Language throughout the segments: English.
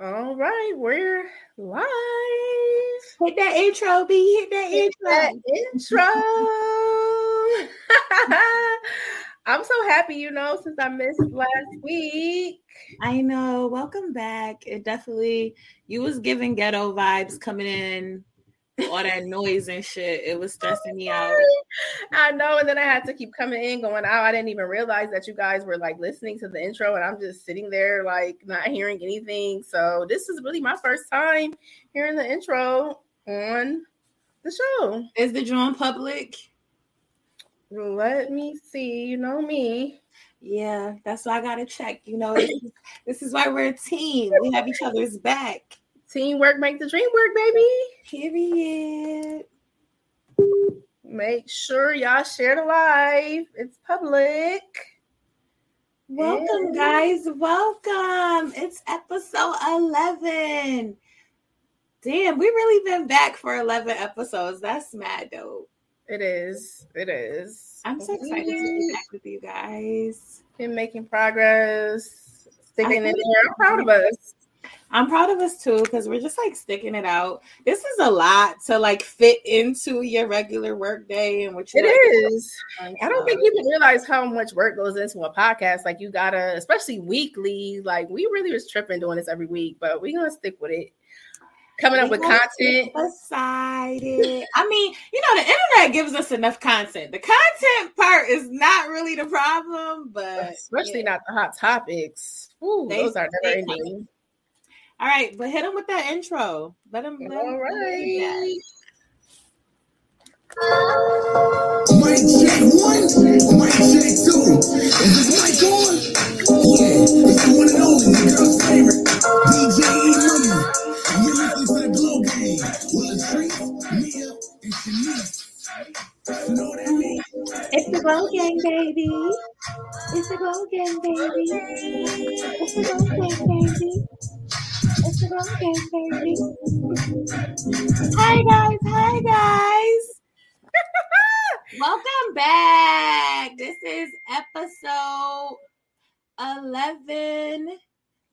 All right, we're live. Hit that intro, B. Hit that Hit intro. that intro. I'm so happy, you know, since I missed last week. I know. Welcome back. It definitely you was giving ghetto vibes coming in, all that noise and shit. It was stressing me out. I know, and then I had to keep coming in, going out. I didn't even realize that you guys were like listening to the intro, and I'm just sitting there like not hearing anything. So this is really my first time hearing the intro on the show. Is the drawing public? Let me see. You know me. Yeah, that's why I gotta check. You know, this is, this is why we're a team. We have each other's back. Teamwork make the dream work, baby. Period. Make sure y'all share the live. It's public. Welcome, guys. Welcome. It's episode 11. Damn, we really been back for 11 episodes. That's mad dope. It is. It is. I'm so excited to be back with you guys. Been making progress, sticking in there. I'm proud of us. I'm proud of us too because we're just like sticking it out. This is a lot to like fit into your regular work day and what you It like is. I don't think people realize how much work goes into a podcast. Like you gotta, especially weekly. Like we really was tripping doing this every week, but we're gonna stick with it. Coming up with content. Decided. I mean, you know, the internet gives us enough content. The content part is not really the problem, but Especially yeah. not the hot topics. Ooh, They- those are never ending. All right, but hit him with that intro. Let them. Let 'em- All right. Mic check one, mic check two. Is this mic on? Yeah, it's the one and only, the girl's favorite, DJ E Money. And you're listening to the Glow Gang with Latrice, Mia, and Shanice. You know what I mean? It's the Glow Gang, baby. It's the Glow Gang, baby. It's the Glow Gang, baby. It's the Glow Gang, baby. Hi, guys. Hi, guys. Welcome back. This is episode 11.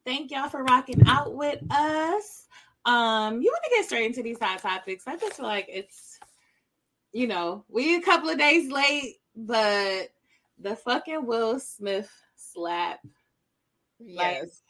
Thank y'all for rocking out with us. Um, you want to get straight into these hot topics. I just feel like it's, you know, we a couple of days late, but the fucking Will Smith slap. Like, Yes.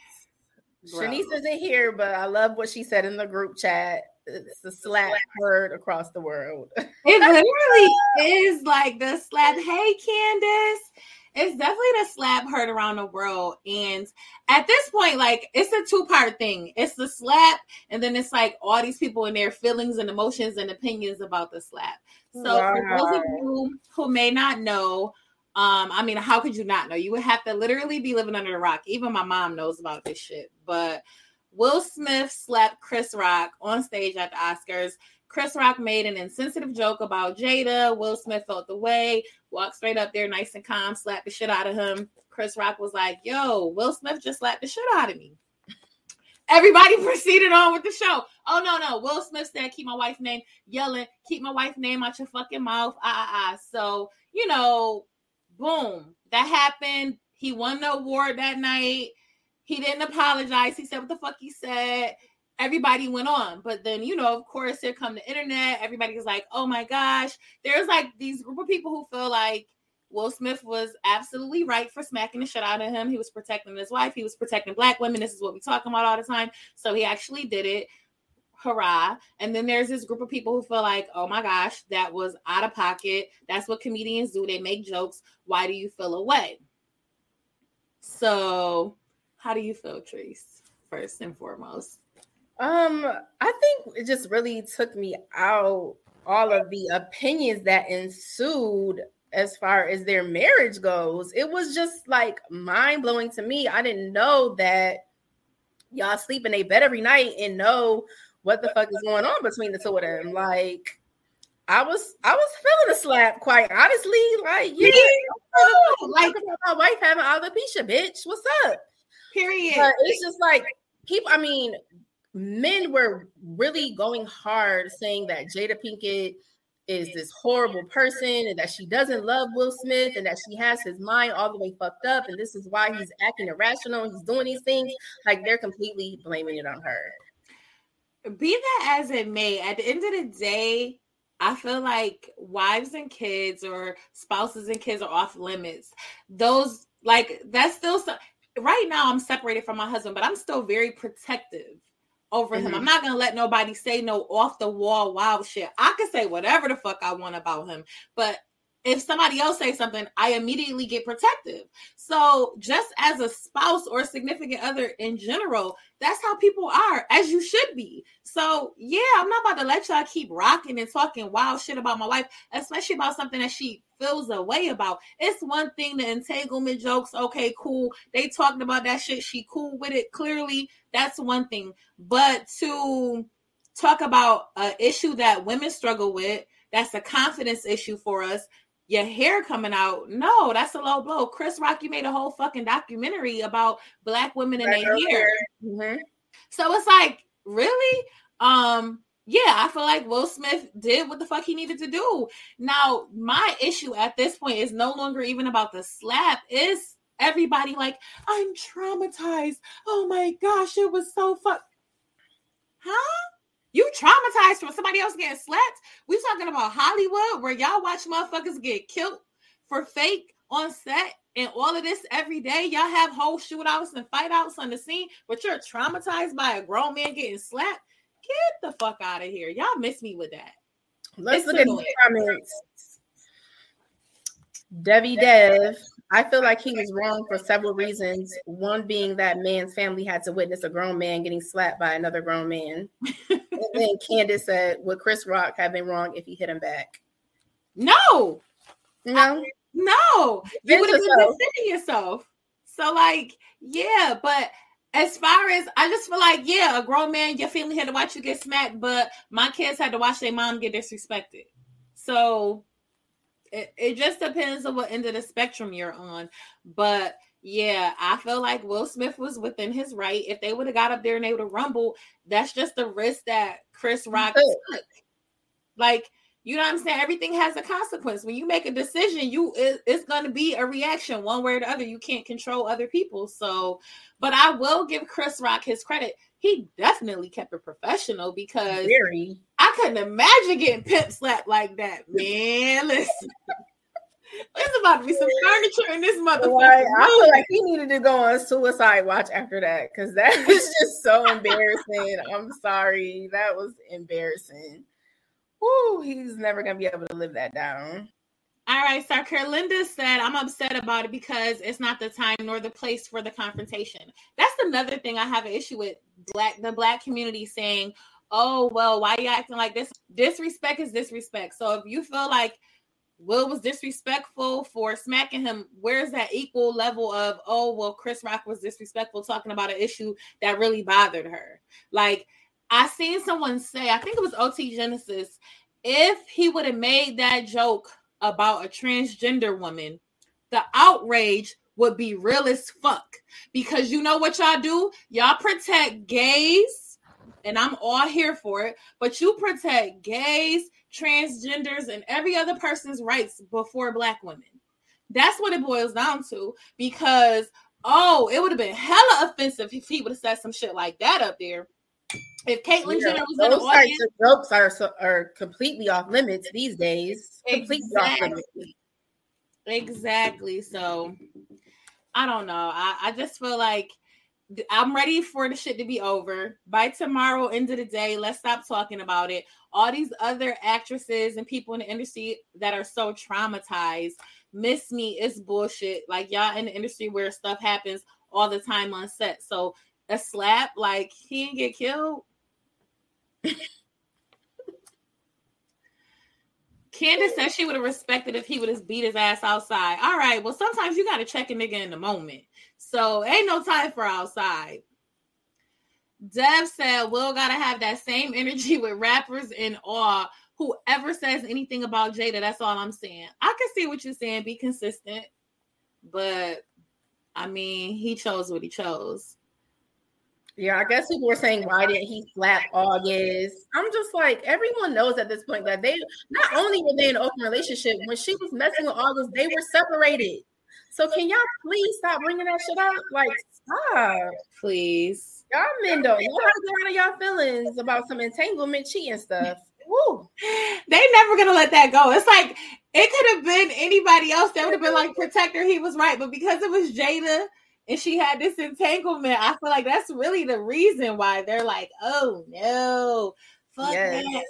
Bro. Shanice isn't here, but I love what she said in the group chat. It's the slap word across the world. It literally is like the slap. Hey, Candace. It's definitely the slap heard around the world. And at this point, like it's a two part thing. It's the slap, and then it's like all these people and their feelings and emotions and opinions about the slap. So for those of you who may not know, um, I mean, how could you not know? You would have to literally be living under a rock. Even my mom knows about this shit. But Will Smith slapped Chris Rock on stage at the Oscars. Chris Rock made an insensitive joke about Jada. Will Smith felt the way, walked straight up there, nice and calm, slapped the shit out of him. Chris Rock was like, Yo, Will Smith just slapped the shit out of me. Everybody proceeded on with the show. Oh, no, no. Will Smith said, Keep my wife's name, yelling, Keep my wife's name out your fucking mouth. Ah, ah, ah. So, you know, boom, that happened. He won the award that night. He didn't apologize. He said what the fuck he said everybody went on. But then, you know, of course, here come the internet. Everybody's like, oh my gosh. There's like these group of people who feel like Will Smith was absolutely right for smacking the shit out of him. He was protecting his wife, he was protecting black women. This is what we talk about all the time. So he actually did it. Hurrah. And then there's this group of people who feel like, oh my gosh, that was out of pocket. That's what comedians do. They make jokes. Why do you feel away? So, how do you feel, Trace? First and foremost. Um, I think it just really took me out all of the opinions that ensued as far as their marriage goes. It was just like mind blowing to me. I didn't know that y'all sleep in a bed every night and know what the fuck is going on between the two of them. Like, I was I was feeling a slap, quite honestly. Like, yeah, like my wife having alopecia, bitch. What's up? Period. But it's just like people. I mean, men were really going hard saying that Jada Pinkett is this horrible person and that she doesn't love Will Smith and that she has his mind all the way fucked up and this is why he's acting irrational and he's doing these things. Like they're completely blaming it on her. Be that as it may, at the end of the day, I feel like wives and kids or spouses and kids are off limits. Those like that's still so, right now I'm separated from my husband, but I'm still very protective over mm-hmm. him. I'm not gonna let nobody say no off the wall wild shit. I can say whatever the fuck I want about him, but if somebody else says something, I immediately get protective. So, just as a spouse or a significant other in general, that's how people are, as you should be. So, yeah, I'm not about to let y'all keep rocking and talking wild shit about my wife, especially about something that she feels a way about. It's one thing the entanglement jokes, okay, cool. They talked about that shit. She cool with it. Clearly, that's one thing. But to talk about an issue that women struggle with, that's a confidence issue for us your hair coming out. No, that's a low blow. Chris Rock, you made a whole fucking documentary about black women and their hair. Mm-hmm. So it's like, really? Um, yeah, I feel like Will Smith did what the fuck he needed to do. Now, my issue at this point is no longer even about the slap. Is everybody like, I'm traumatized. Oh my gosh, it was so fuck. Huh? You traumatized from somebody else getting slapped. We talking about Hollywood where y'all watch motherfuckers get killed for fake on set and all of this every day. Y'all have whole shootouts and fight outs on the scene, but you're traumatized by a grown man getting slapped. Get the fuck out of here. Y'all miss me with that. Let's it's look at the comments. Debbie Dev I feel like he was wrong for several reasons. One being that man's family had to witness a grown man getting slapped by another grown man. and then Candace said, Would Chris Rock have been wrong if he hit him back? No. No. I, no. You would have been defending yourself. So, like, yeah, but as far as I just feel like, yeah, a grown man, your family had to watch you get smacked, but my kids had to watch their mom get disrespected. So it, it just depends on what end of the spectrum you're on. But yeah, I feel like Will Smith was within his right. If they would have got up there and they would have rumbled, that's just the risk that Chris Rock took. Like, you know what I'm saying? Everything has a consequence. When you make a decision, you it, it's going to be a reaction one way or the other. You can't control other people. So, but I will give Chris Rock his credit he definitely kept it professional because Very. I couldn't imagine getting pimp slapped like that, man. Listen. There's about to be some furniture in this motherfucker. Like, I feel like he needed to go on suicide watch after that because that is just so embarrassing. I'm sorry. That was embarrassing. Woo, he's never gonna be able to live that down. All right, so Linda said, I'm upset about it because it's not the time nor the place for the confrontation. That's another thing I have an issue with black the black community saying, Oh, well, why are you acting like this? Disrespect is disrespect. So if you feel like Will was disrespectful for smacking him, where's that equal level of, oh, well, Chris Rock was disrespectful talking about an issue that really bothered her? Like, I seen someone say, I think it was OT Genesis, if he would have made that joke about a transgender woman, the outrage would be real as fuck. Because you know what y'all do? Y'all protect gays, and I'm all here for it, but you protect gays, transgenders, and every other person's rights before black women. That's what it boils down to. Because oh, it would have been hella offensive if he would have said some shit like that up there. If Caitlyn yeah, Jenner was in the audience, jokes are are completely off limits these days. Completely exactly. off limits. Exactly. So I don't know. I, I just feel like I'm ready for the shit to be over by tomorrow, end of the day. Let's stop talking about it. All these other actresses and people in the industry that are so traumatized, miss me. It's bullshit. Like y'all in the industry where stuff happens all the time on set. So a slap, like he didn't get killed. Candace said she would have respected if he would have beat his ass outside. All right. Well, sometimes you got to check a nigga in the moment. So ain't no time for outside. Dev said Will gotta have that same energy with rappers in awe. Whoever says anything about Jada, that's all I'm saying. I can see what you're saying, be consistent, but I mean, he chose what he chose. Yeah, I guess people were saying why didn't he slap August? I'm just like everyone knows at this point that they not only were they in an open relationship when she was messing with August, they were separated. So can y'all please stop bringing that shit up? Like stop, please. Y'all men don't know how to get out of y'all feelings about some entanglement, cheating stuff. Woo. They never gonna let that go. It's like it could have been anybody else that would have been like protector. He was right, but because it was Jada and she had this entanglement, I feel like that's really the reason why they're like, oh no, fuck yes. that.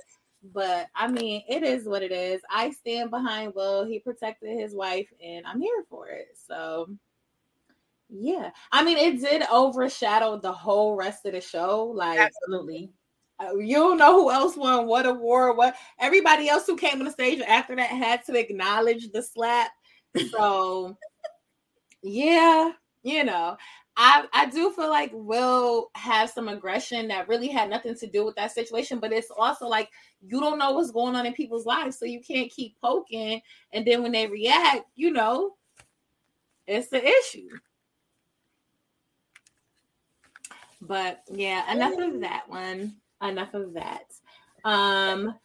But I mean, it is what it is. I stand behind Will. He protected his wife, and I'm here for it. So yeah, I mean, it did overshadow the whole rest of the show. Like, absolutely. Uh, you don't know who else won what award, what everybody else who came on the stage after that had to acknowledge the slap. So, yeah, you know, I I do feel like Will have some aggression that really had nothing to do with that situation, but it's also like you don't know what's going on in people's lives, so you can't keep poking, and then when they react, you know, it's the issue. But yeah, enough of that one. Enough of that. Um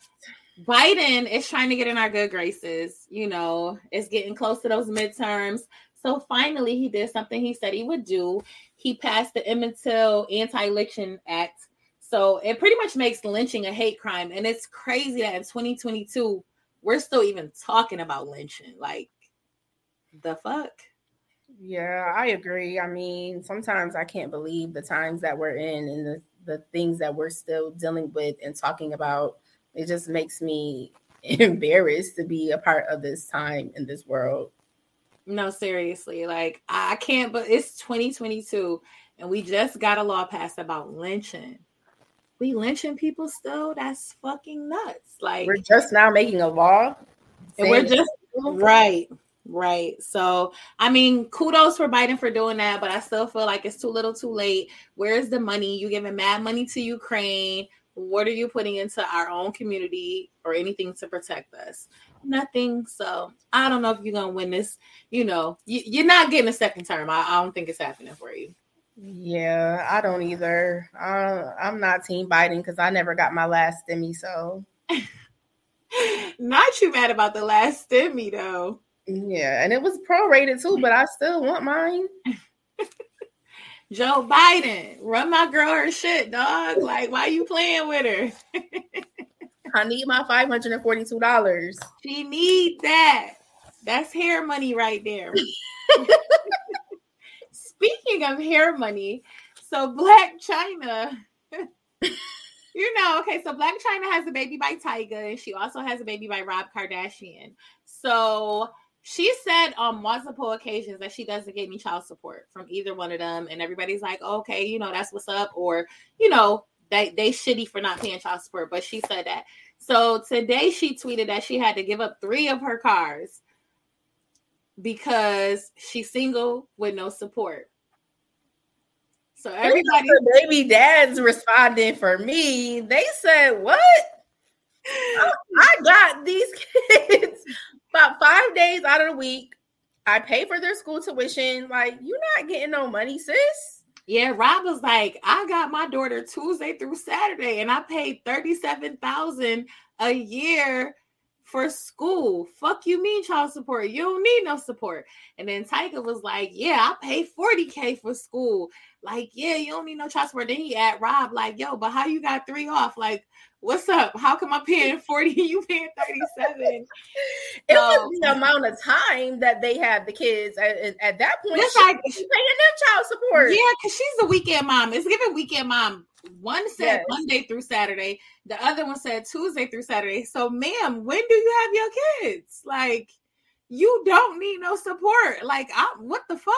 Biden is trying to get in our good graces. You know, it's getting close to those midterms. So finally, he did something he said he would do. He passed the Emmett Till Anti-Lynching Act. So it pretty much makes lynching a hate crime. And it's crazy that in 2022, we're still even talking about lynching. Like, the fuck? Yeah, I agree. I mean, sometimes I can't believe the times that we're in and the, the things that we're still dealing with and talking about. It just makes me embarrassed to be a part of this time in this world. No, seriously. Like I can't but it's 2022 and we just got a law passed about lynching. We lynching people still? That's fucking nuts. Like we're just now making a law. And we're just right. Right. So, I mean, kudos for Biden for doing that, but I still feel like it's too little too late. Where's the money? You giving mad money to Ukraine. What are you putting into our own community or anything to protect us? Nothing. So I don't know if you're gonna win this. You know, you, are not getting a second term. I, I, don't think it's happening for you. Yeah, I don't either. Uh, I'm not Team Biden because I never got my last stimmy. So, not you mad about the last stimmy though. Yeah, and it was prorated too, but I still want mine. Joe Biden, run my girl her shit, dog. Like, why are you playing with her? I need my five hundred and forty-two dollars. She need that. That's hair money right there. Speaking of hair money, so Blac Chyna, you know, okay, so Blac Chyna has a baby by Tyga, and she also has a baby by Rob Kardashian. So she said on multiple occasions that she doesn't get any child support from either one of them, and everybody's like, okay, you know, that's what's up, or you know, they they shitty for not paying child support, but she said that. So today she tweeted that she had to give up three of her cars because she's single with no support. So everybody baby dads responding for me. They said, What? I got these kids about five days out of the week. I pay for their school tuition. Like, you're not getting no money, sis. Yeah, Rob was like, I got my daughter Tuesday through Saturday, and I paid thirty-seven thousand a year for school. Fuck you mean child support? You don't need no support. And then Tyga was like, Yeah, I pay 40k for school. Like, yeah, you don't need no child support. Then he at Rob, like, yo, but how you got three off? Like, what's up? How come I'm paying 40 you paying 37? it was the amount of time that they had the kids at, at that point. It's like she's paying them child support. Yeah, because she's a weekend mom. It's giving weekend mom. One said yes. Monday through Saturday, the other one said Tuesday through Saturday. So, ma'am, when do you have your kids? Like, you don't need no support. Like, I what the fuck?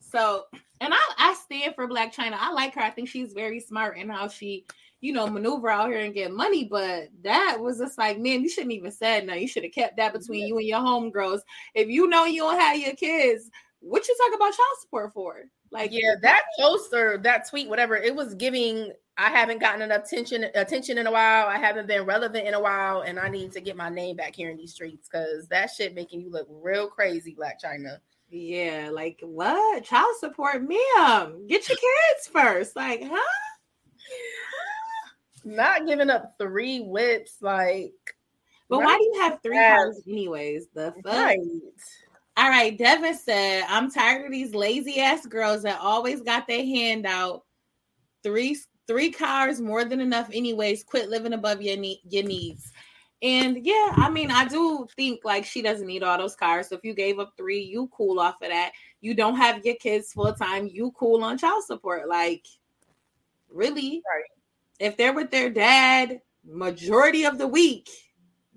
So, and I I stand for Blac Chyna. I like her. I think she's very smart in how she you know, maneuver out here and get money. But that was just like, man, you shouldn't even said no. You should have kept that between you and your homegirls. If you know you don't have your kids, what you talk about child support for? Like, yeah, that poster, that tweet, whatever, it was giving. I haven't gotten enough attention attention in a while. I haven't been relevant in a while, and I need to get my name back here in these streets because that shit making you look real crazy, Blac Chyna. Yeah, like what? Child support, ma'am. Get your kids first. Like, huh? Not giving up three whips, like. But why do you have three cars anyways? The fuck? Right. All right, Devin said, I'm tired of these lazy ass girls that always got their hand out. Three three cars more than enough anyways. Quit living above your need your needs. And yeah, I mean, I do think like she doesn't need all those cars. So if you gave up three, you cool off of that. You don't have your kids full time, you cool on child support. Like, really? Right. If they're with their dad majority of the week,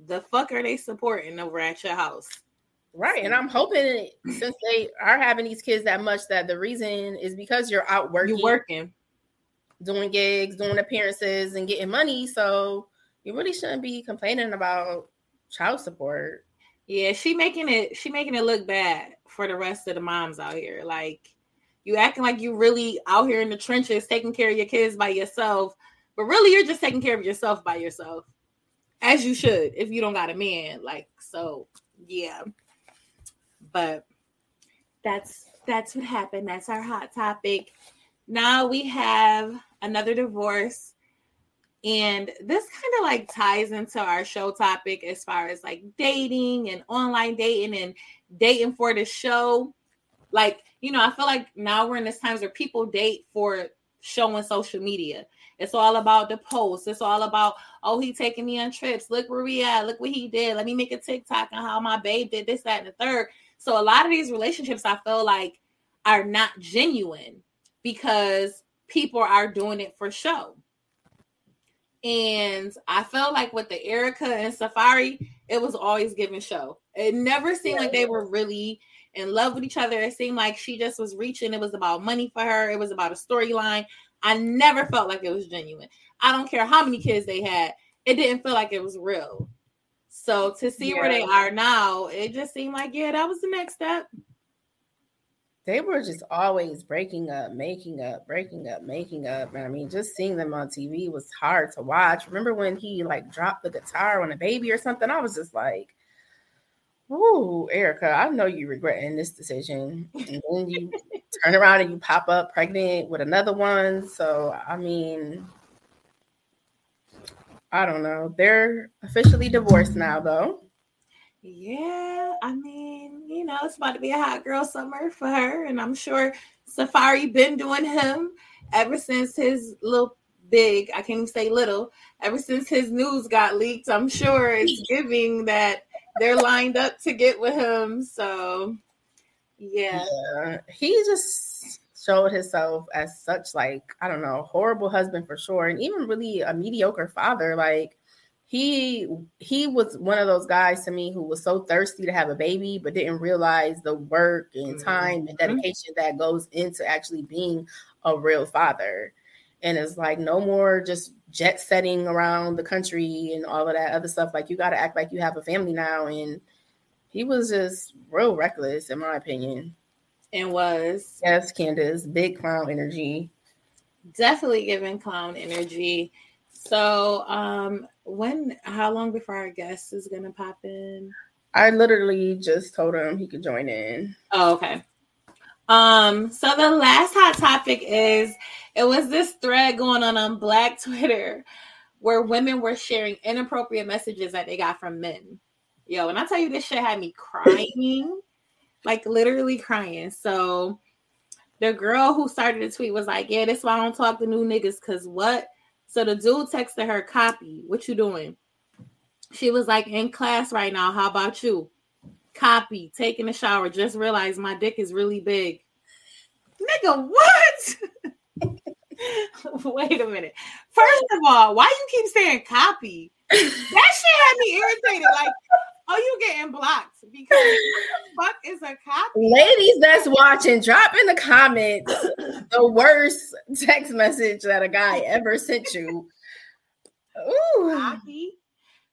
the fuck are they supporting over at your house? Right. And I'm hoping since they are having these kids that much that the reason is because you're out working, You're working. doing gigs, doing appearances, and getting money. So you really shouldn't be complaining about child support. Yeah, she making it she making it look bad for the rest of the moms out here. Like you acting like you really out here in the trenches taking care of your kids by yourself, but really you're just taking care of yourself by yourself. As you should if you don't got a man. Like so, yeah. But that's that's what happened. That's our hot topic. Now we have another divorce. And this kind of like ties into our show topic as far as like dating and online dating and dating for the show. Like, you know, I feel like now we're in this times where people date for showing social media. It's all about the posts. It's all about, oh, he taking me on trips. Look where we at. Look what he did. Let me make a TikTok on how my babe did this, that, and the third. So a lot of these relationships I feel like are not genuine because people are doing it for show. And I felt like with the Erica and Safaree, it was always giving show. It never seemed like they were really in love with each other. It seemed like she just was reaching. It was about money for her. It was about a storyline. I never felt like it was genuine. I don't care how many kids they had. It didn't feel like it was real. So to see where they are now, it just seemed like, yeah, that was the next step. They were just always breaking up, making up, breaking up, making up. And I mean, just seeing them on TV was hard to watch. Remember when he like dropped the guitar on a baby or something? I was just like, Ooh, Erica, I know you regretting this decision. And then you turn around and you pop up pregnant with another one. So, I mean, I don't know. They're officially divorced now, though. Yeah, I mean, you know, it's about to be a hot girl summer for her, and I'm sure Safaree been doing him ever since his little big, I can't even say little, ever since his news got leaked. I'm sure it's giving that they're lined up to get with him. So yeah. Yeah, he just showed himself as such like I don't know, horrible husband for sure, and even really a mediocre father. Like he he was one of those guys to me who was so thirsty to have a baby, but didn't realize the work and Mhm. time and dedication that goes into actually being a real father. And it's like no more just jet setting around the country and all of that other stuff. Like you got to act like you have a family now, and he was just real reckless, in my opinion. And was Yes, Candace, big clown energy. definitely giving clown energy. So um when how long before our guest is gonna pop in? I literally just told him he could join in. Oh, okay. Um, so the last hot topic is it was this thread going on on Black Twitter where women were sharing inappropriate messages that they got from men. Yo, and I tell you, this shit had me crying, like literally crying. So the girl who started the tweet was like, "Yeah, that's why I don't talk to new niggas, cause what?" So the dude texted her, "Copy, what you doing?" She was like, "In class right now. How about you?" Copy, taking a shower. Just realized my dick is really big. Nigga, what? Wait a minute. First of all, why you keep saying copy? That shit had me irritated. Like, oh, you getting blocked because what the fuck is a copy? Ladies that's watching, drop in the comments the worst text message that a guy ever sent you. Ooh. Copy.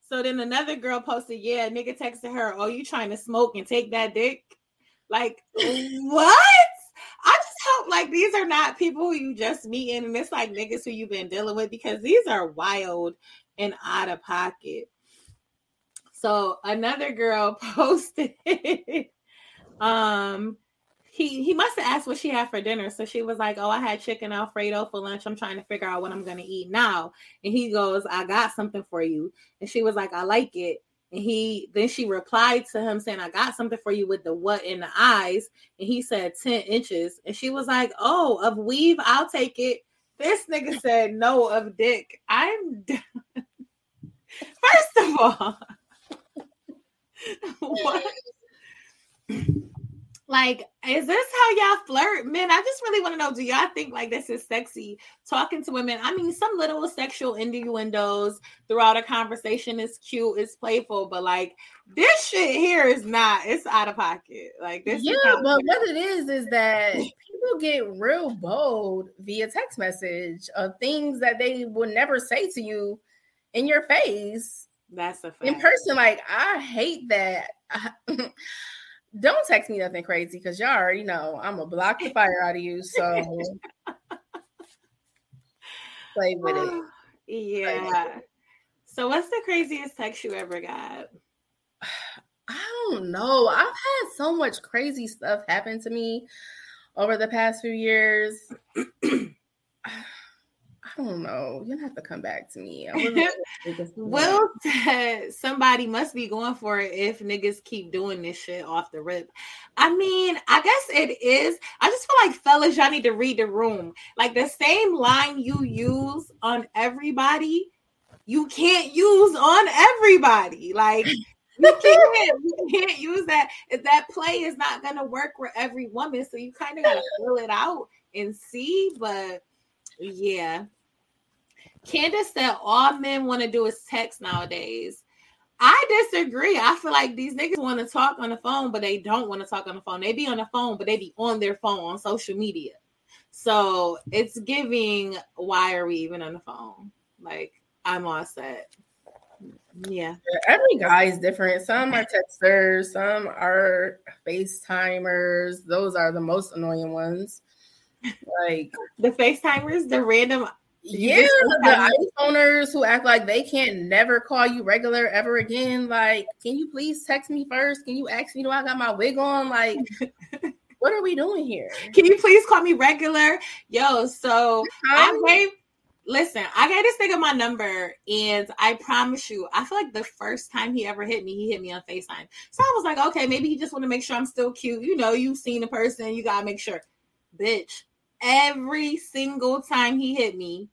So then another girl posted, yeah, nigga texted her, oh, you trying to smoke and take that dick? Like, what? Like these are not people who you just meeting and it's like niggas who you've been dealing with because these are wild and out of pocket. So another girl posted, um, he he must have asked what she had for dinner. So she was like, "Oh, I had chicken alfredo for lunch. I'm trying to figure out what I'm gonna eat now." And he goes, "I got something for you." And she was like, "I like it." And he then she replied to him saying, I got something for you with the what in the eyes. And he said 10 inches. And she was like, Oh, of weave, I'll take it. This nigga said no of dick. I'm done. First of all, what? Like, is this how y'all flirt? Men, I just really want to know do y'all think like this is sexy talking to women? I mean, some little sexual innuendos throughout a conversation is cute, it's playful, but like this shit here is not, it's out of pocket. Like, this yeah, but what it is is that people get real bold via text message of things that they would never say to you in your face. That's a fact. In person, like, I hate that. don't text me nothing crazy because y'all already know I'm gonna block the fire out of you. So play with it. Yeah. So what's the craziest text you ever got? I don't know. I've had so much crazy stuff happen to me over the past few years. I don't know. You'll have to come back to me. Will said somebody must be going for it if niggas keep doing this shit off the rip. I mean, I guess it is. I just feel like fellas, y'all need to read the room. Like the same line you use on everybody, you can't use on everybody. Like you can't, you can't use that. If that play is not gonna work for every woman, so you kind of gotta fill it out and see. But yeah, Candace said all men want to do is text nowadays. I disagree. I feel like these niggas want to talk on the phone, but they don't want to talk on the phone. They be on the phone, but they be on their phone on social media. So it's giving, why are we even on the phone? Like, I'm all set. Yeah. Every guy is different. Some are texters, some are FaceTimers. Those are the most annoying ones. Like the FaceTimers, the random yeah, the iPhoneers who act like they can't never call you regular ever again. Like, can you please text me first? Can you ask me do I got my wig on? Like, what are we doing here? Can you please call me regular? Yo, so I gave listen, I gave this nigga my number, and I promise you, I feel like the first time he ever hit me, he hit me on FaceTime. So I was like, okay, maybe he just want to make sure I'm still cute. You know, you've seen a person, you gotta make sure. Bitch, every single time he hit me,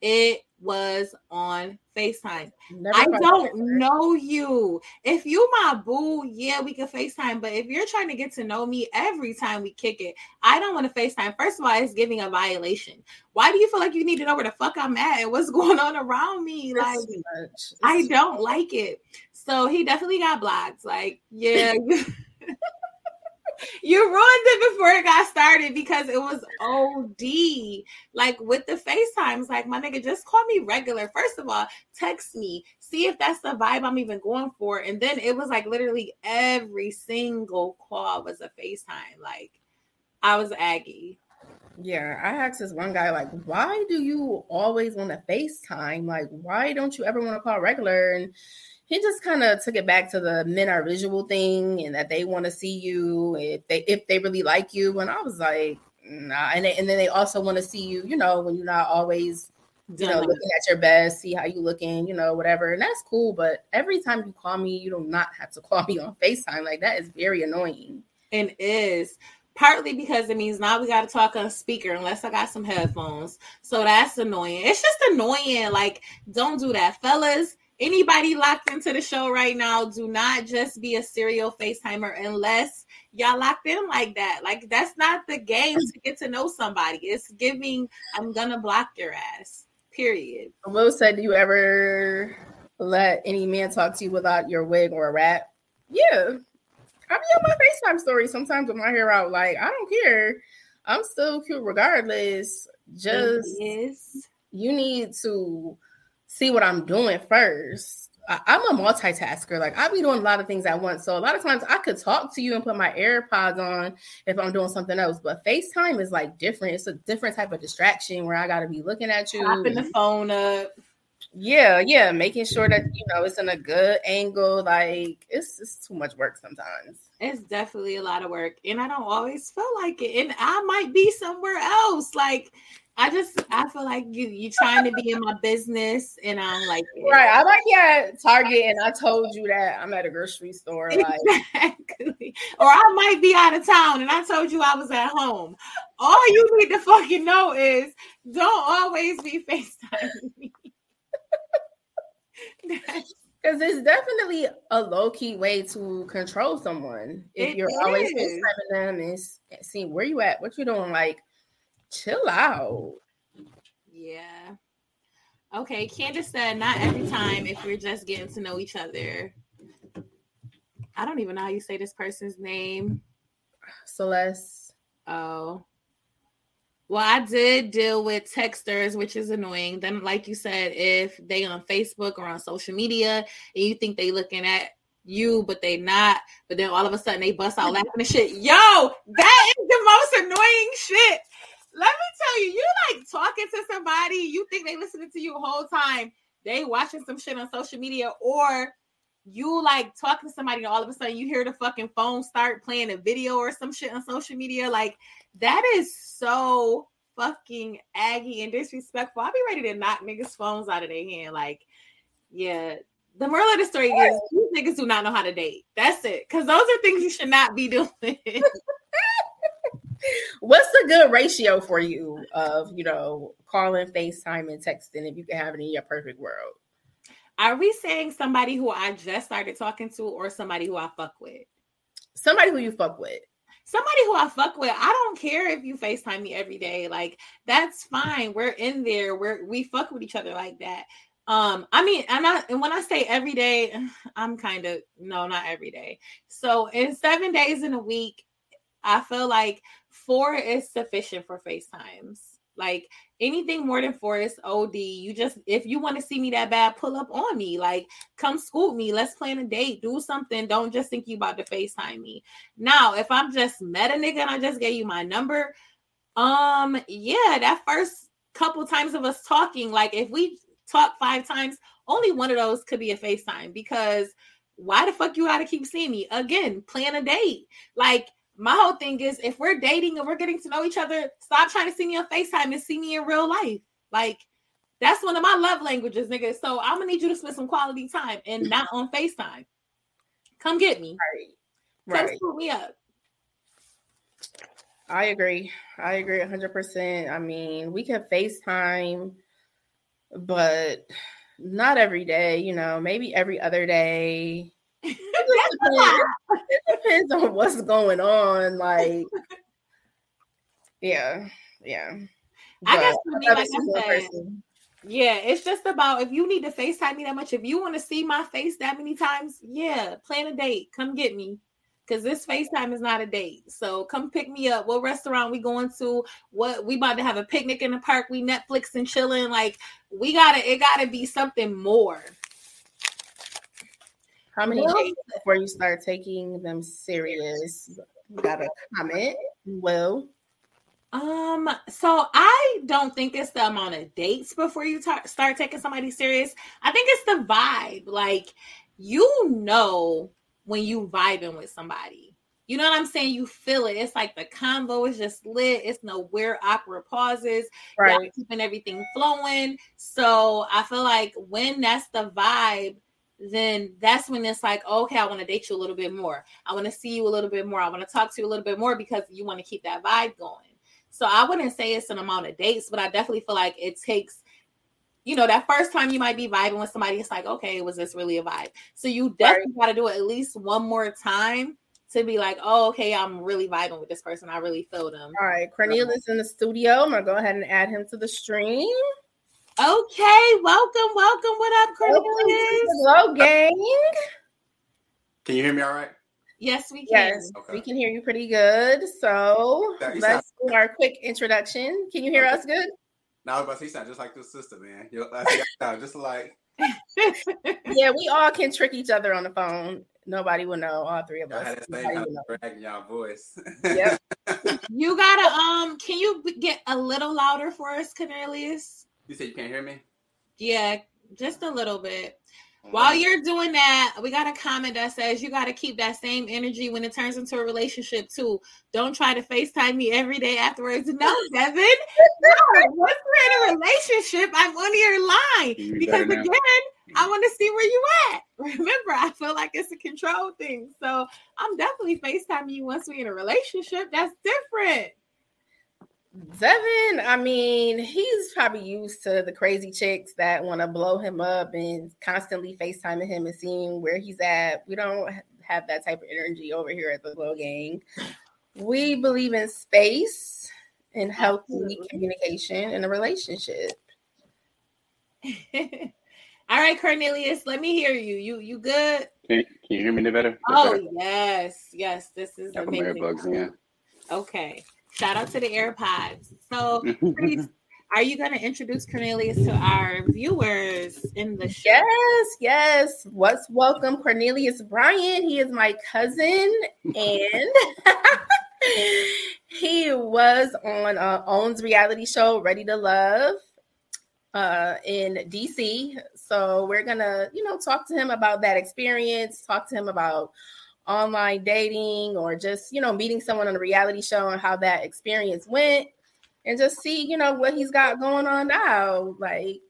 it was on FaceTime. Never I don't know you. If you my boo, yeah, we can FaceTime. But if you're trying to get to know me every time we kick it, I don't want to FaceTime. First of all, it's giving a violation. Why do you feel like you need to know where the fuck I'm at and what's going on around me? Like I don't like it. So he definitely got blocked. Like, yeah. you ruined it before it got started because it was OD. Like with the FaceTimes, like my nigga, just call me regular. First of all, text me, see if that's the vibe I'm even going for. And then it was like literally every single call was a FaceTime. Like I was Aggie. Yeah, I asked this one guy, like, why do you always want to FaceTime? Like, why don't you ever want to call regular? And he just kind of took it back to the men are visual thing and that they want to see you if they if they really like you. And I was like, nah. And, they, and then they also want to see you, you know, when you're not always, you know, looking at your best, see how you looking, you know, whatever. And that's cool. But every time you call me, you do not have to call me on FaceTime. Like that is very annoying. And is partly because it means now we got to talk on speaker unless I got some headphones. So that's annoying. It's just annoying. Like, don't do that, fellas anybody locked into the show right now, do not just be a serial FaceTimer unless y'all locked in like that. Like that's not the game to get to know somebody. It's giving I'm gonna block your ass. Period. Will said, do you ever let any man talk to you without your wig or a wrap? Yeah. I be on my FaceTime story sometimes with my hair out. Like, I don't care. I'm still cute regardless. Just you need to see what I'm doing first. I, am a multitasker. Like I be doing a lot of things at once. So a lot of times I could talk to you and put my AirPods on if I'm doing something else. But FaceTime is like different. It's a different type of distraction where I got to be looking at you, popping the phone up. Yeah, yeah, making sure that you know it's in a good angle. Like it's it's too much work sometimes. It's definitely a lot of work, and I don't always feel like it. And I might be somewhere else. Like I just, I feel like you you trying to be in my business, and I'm like, right. I might be at Target, and I told you that I'm at a grocery store. Like, exactly. Or I might be out of town, and I told you I was at home. All you need to fucking know is don't always be Facetiming me. Because it's definitely a low key way to control someone. If It you're always is. FaceTiming them and see where you at, what you doing, like chill out. Yeah. Okay, Candace said not every time if we're just getting to know each other. I don't even know how you say this person's name. Celeste. Oh. Well, I did deal with texters, which is annoying. Then, like you said, if they on Facebook or on social media and you think they looking at you, but they not, but then all of a sudden they bust out laughing and shit. Yo, that is the most annoying shit. Let me tell you, you like talking to somebody, you think they listening to you the whole time. They watching some shit on social media, or you like talking to somebody, and all of a sudden you hear the fucking phone start playing a video or some shit on social media. Like that is so fucking aggy and disrespectful. I'll be ready to knock niggas' phones out of their hand. Like, yeah. The moral of the story is these niggas do not know how to date. That's it. Because those are things you should not be doing. What's a good ratio for you of you know calling, FaceTime, and texting if you could have it in your perfect world? Are we saying somebody who I just started talking to or somebody who I fuck with? Somebody who you fuck with. somebody who I fuck with, I don't care if you FaceTime me every day. Like that's fine. We're in there. We're we fuck with each other like that. Um, I mean, I'm not and when I say every day, I'm kind of no, not every day. So in seven days in a week, I feel like four is sufficient for FaceTimes. Like anything more than four is OD. You just if you want to see me that bad, pull up on me. Like come scoop me. Let's plan a date. Do something. Don't just think you about to FaceTime me. Now, if I'm just met a nigga and I just gave you my number, um, yeah, that first couple times of us talking, like if we talk five times, only one of those could be a FaceTime because why the fuck you gotta keep seeing me? Again, plan a date. Like my whole thing is if we're dating and we're getting to know each other, stop trying to see me on FaceTime and see me in real life. Like that's one of my love languages, nigga. So I'm gonna need you to spend some quality time and not on FaceTime. Come get me. Right. Come Right. me up. I agree. I agree 100%. I mean, we can FaceTime, but not every day, you know, maybe every other day. It depends, it depends on what's going on. Like, yeah, yeah. I guess for me, like I said, person. Yeah, it's just about if you need to FaceTime me that much, if you want to see my face that many times, yeah, plan a date. Come get me. Cause this FaceTime is not a date. So come pick me up. What restaurant we going to? What we about to have a picnic in the park. We Netflix and chilling. Like we gotta, it gotta be something more. How many days before you start taking them serious? You got a comment? Well, Um, so I don't think it's the amount of dates before you ta- start taking somebody serious. I think it's the vibe. Like you know when you vibing with somebody. You know what I'm saying? You feel it. It's like the convo is just lit. It's no weird awkward pauses. Y'all right? keeping everything flowing. So I feel like when that's the vibe, then that's when it's like, okay, I want to date you a little bit more. I want to see you a little bit more. I want to talk to you a little bit more because you want to keep that vibe going. So I wouldn't say it's an amount of dates, but I definitely feel like it takes, you know, that first time you might be vibing with somebody, it's like, okay, was this really a vibe? So you definitely got to do it at least one more time to be like, oh, okay, I'm really vibing with this person. I really feel them. All right, Cornelius in the studio. I'm gonna go ahead and add him to the stream. Okay, welcome, welcome. What up, Cornelius? Hello, gang. Can you hear me all right? Yes, we can. Yes, Okay. we can hear you pretty good. So let's do our quick introduction. Can you hear Okay. us good? Now I was about to sound just like your sister, man. You I see, I sound just like Yeah, we all can trick each other on the phone. Nobody will know. All three of y'all us. had that same Nobody kind will of y'all voice. Yep. You gotta um. Can you get a little louder for us, Cornelius? You said you can't hear me? Yeah, just a little bit. Mm-hmm. While you're doing that, we got a comment that says you got to keep that same energy when it turns into a relationship too. Don't try to FaceTime me every day afterwards. No, Devin. No, once we're in a relationship, I'm on your line because again, I want to see where you at. Remember, I feel like it's a control thing. So I'm definitely FaceTiming you once we're in a relationship. That's different. Devin, I mean, he's probably used to the crazy chicks that want to blow him up and constantly FaceTiming him and seeing where he's at. We don't have that type of energy over here at the Glow Gang. We believe in space and healthy Absolutely. communication in a relationship. All right, Cornelius, let me hear you. You you good? Can, can you hear me any better? Oh yes, yes. This is Got my amazing. earbuds in. Okay. Shout out to the AirPods. So, please, are you going to introduce Cornelius to our viewers in the show? Yes, yes. What's welcome, Cornelius Bryant. He is my cousin, and he was on uh, OWN's reality show, Ready to Love, uh, in DC. So we're gonna, you know, talk to him about that experience. Talk to him about online dating or just, you know, meeting someone on a reality show and how that experience went, and just see, you know, what he's got going on now. Like,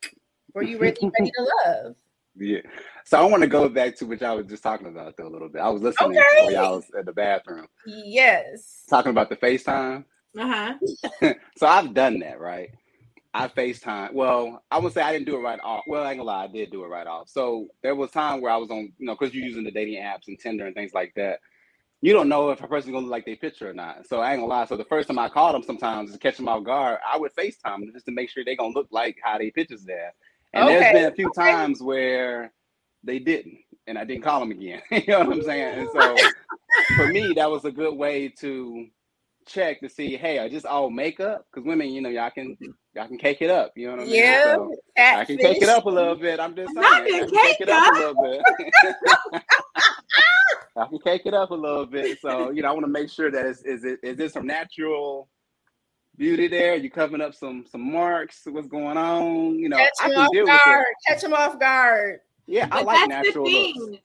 were you really ready to love? Yeah. So I want to go back to what y'all was just talking about though a little bit. I was listening Okay. while y'all was at the bathroom Yes. talking about the FaceTime. Uh huh. So I've done that, right? I FaceTime. Well, I would say I didn't do it right off. Well, I ain't gonna lie, I did do it right off. So there was time where I was on, you know, because you're using the dating apps and Tinder and things like that. You don't know if a person's gonna look like their picture or not. So I ain't gonna lie. So the first time I called them, sometimes to catch them off guard, I would FaceTime them just to make sure they gonna look like how they pictures there. And Okay, there's been a few okay. times where they didn't, and I didn't call them again. you know what I'm saying? And so for me, that was a good way to check to see, hey, are just all makeup? Because women, you know, y'all can mm-hmm. y'all can cake it up. You know what I mean? Yeah. So I can cake it up a little bit. I'm just saying. Not I can cake cake it up up. a little bit. I can cake it up a little bit. So you know, I want to make sure that is is it is there some natural beauty there? You covering up some some marks? What's going on? You know, Catch I him can off deal with guard. it. Catch him off guard. Yeah, I like that's the natural thing. looks.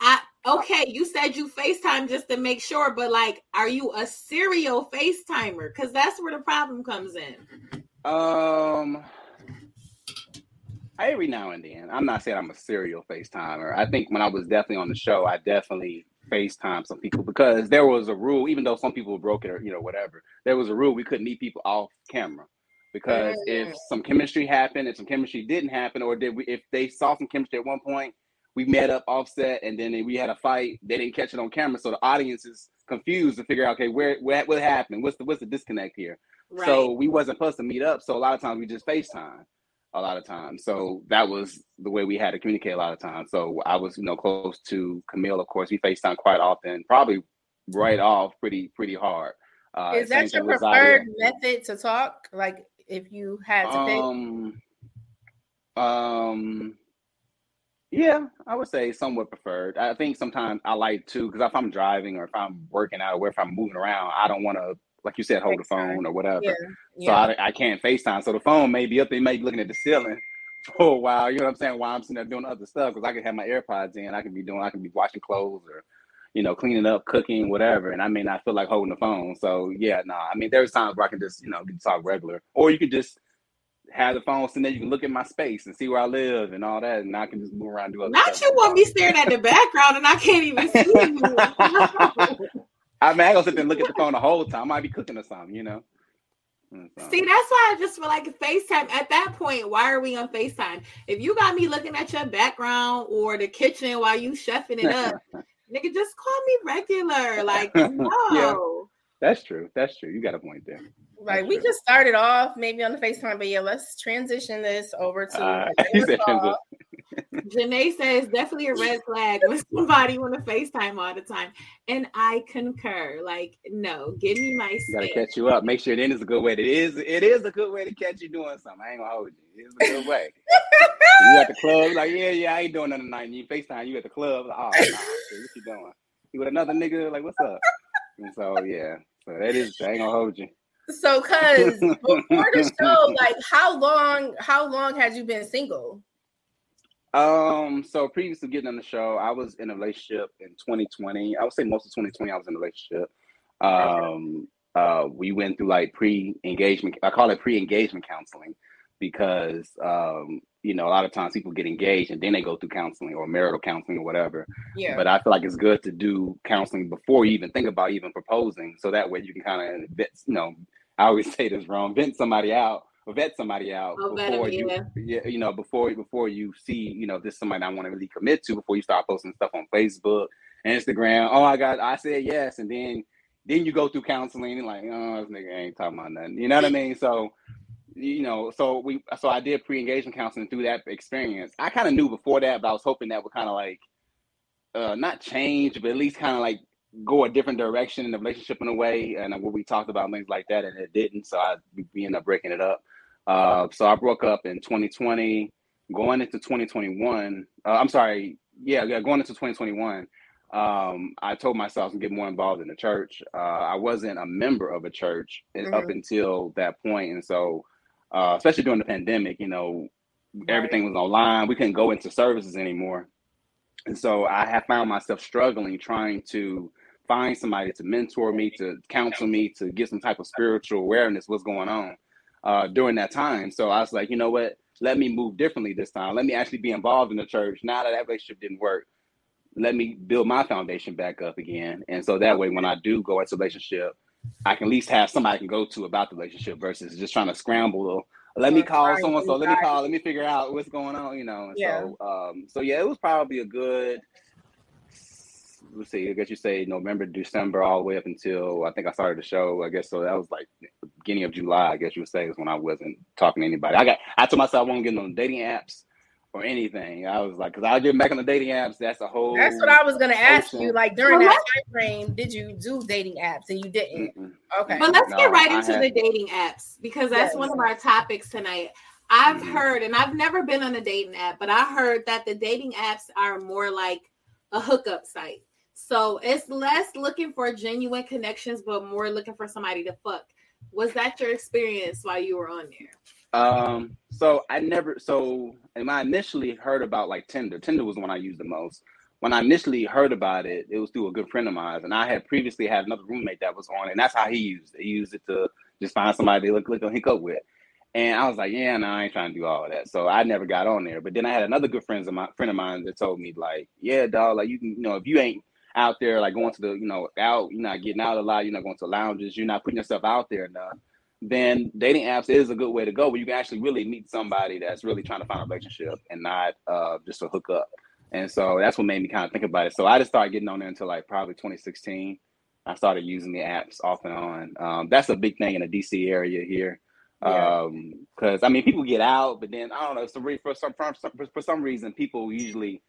I okay, you said you FaceTime just to make sure, but like, are you a serial FaceTimer? Because that's where the problem comes in. Um, every now and then. I'm not saying I'm a serial FaceTimer. I think when I was definitely on the show, I definitely FaceTime some people because there was a rule, even though some people broke it or you know whatever. There was a rule we couldn't meet people off camera because if Mm. some chemistry happened, if some chemistry didn't happen, or did we if they saw some chemistry at one point, we met up offset and then we had a fight. They didn't catch it on camera, so the audience is confused to figure out okay where, where what happened? What's the what's the disconnect here? Right. So we wasn't supposed to meet up. So a lot of times we just FaceTime a lot of times. So that was the way we had to communicate a lot of times. So I was, you know, close to Camille, of course. We FaceTime quite often, probably right off pretty, pretty hard. Uh, Is that your preferred Zadia. method to talk? Like if you had to pick? Um, um, yeah, I would say somewhat preferred. I think sometimes I like to because if I'm driving or if I'm working out or if I'm moving around, I don't want to, like you said, hold the phone or whatever. Yeah. So I, I can't FaceTime. So the phone may be up there, may be looking at the ceiling for a while. You know what I'm saying? While I'm sitting there doing other stuff, because I can have my AirPods in, I can be doing, I can be washing clothes or, you know, cleaning up, cooking, whatever, and I may not feel like holding the phone. So yeah, no, I mean, there's times where I can just, you know, talk regular, or you could just have the phone sitting there. You can look at my space and see where I live and all that, and I can just move around and do other Not you want me staring at the background and I can't even see you. I mean, I gonna sit there and look at the phone the whole time. I might be cooking or something, you know. So- See, that's why I just feel like FaceTime. At that point, why are we on FaceTime? If you got me looking at your background or the kitchen while you chefing it up, nigga, just call me regular. Like, no. That's true. That's true. You got a point there. Right. We Sure. just started off maybe on the FaceTime, but yeah, let's transition this over to Uh, a he said transition. Janae says definitely a red flag when somebody want to FaceTime all the time. And I concur. Like, no, give me my You gotta catch you up. Make sure then is a good way. It is. It is a good way to catch you doing something. I ain't gonna hold you. It's a good way. you at the club, like yeah, yeah, I ain't doing nothing tonight. And you Facetime, you at the club, like, oh, nah, what you doing? You with another nigga? Like, what's up? And so yeah, so that is. I ain't gonna hold you. So cause before the show, like how long how long had you been single? Um, so previous to getting on the show, I was in a relationship in 2020. I would say most of 2020 I was in a relationship. Um, uh, we went through like pre-engagement. I call it pre-engagement counseling because um, you know a lot of times people get engaged and then they go through counseling or marital counseling or whatever. Yeah. But I feel like it's good to do counseling before you even think about even proposing, so that way you can kind of, you know, I always say this wrong, vent somebody out or vet somebody out Oh, vet before you, yeah. you know, before before you see, you know, this is somebody I want to really commit to before you start posting stuff on Facebook, Instagram. Oh, I got, I said yes, and then then you go through counseling and like, oh, this nigga ain't talking about nothing. You know what I mean? So, you know, so we, so I did pre-engagement counseling through that experience. I kind of knew before that, but I was hoping that would kind of like, uh, not change, but at least kind of like go a different direction in the relationship in a way, and what we talked about things like that, and it didn't. So I we ended up breaking it up. Uh, so I broke up in 2020, going into 2021. Uh, I'm sorry, yeah, yeah, going into 2021. Um, I told myself to get more involved in the church. Uh, I wasn't a member of a church in- up Mhm. until that point, and so uh, especially during the pandemic, you know, everything was online. We couldn't go into services anymore, and so I have found myself struggling trying to find somebody to mentor me, to counsel me, to get some type of spiritual awareness what's going on uh, during that time. So I was like, you know what? Let me move differently this time. Let me actually be involved in the church. Now that that relationship didn't work, let me build my foundation back up again. And so that way, when I do go into relationship, I can at least have somebody I can go to about the relationship versus just trying to scramble. Let me call someone. So let me call. Let me figure out what's going on. You know. And Yeah. so, um, so yeah, it was probably a good. Let's see. I guess you say November, December, all the way up until I think I started the show. I guess so. That was like beginning of July. I guess you would say is when I wasn't talking to anybody. I got. I told myself I won't get on dating apps or anything. I was like, because I'll get back on the dating apps. That's a whole. That's what I was gonna ask Ocean. you. Like during Well, that time frame, did you do dating apps and you didn't? Mm-mm. Okay. But let's No, get right I into had- the dating apps because that's Yes. one of our topics tonight. I've Mhm. heard, and I've never been on a dating app, but I heard that the dating apps are more like a hookup site. So it's less looking for genuine connections, but more looking for somebody to fuck. Was that your experience while you were on there? Um, so I never so and I initially heard about like Tinder, Tinder was the one I used the most. When I initially heard about it, it was through a good friend of mine, and I had previously had another roommate that was on, and that's how he used it. He used it to just find somebody to look look hook up with. And I was like, yeah, no, I ain't trying to do all of that. So I never got on there. But then I had another good friend of my friend of mine that told me like, yeah, dog, like you can, you know, if you ain't out there like going to the, you know, out, you're not getting out a lot, you're not going to lounges, you're not putting yourself out there enough then dating apps is a good way to go where you can actually really meet somebody that's really trying to find a relationship and not uh, just a hook up. And so that's what made me kind of think about it. So I just started getting on there until like probably 2016. I started using the apps off and on. Um, that's a big thing in the DC area here. Yeah. Um, I mean, people get out, but then I don't know, so re- for some, for some, for some reason, people usually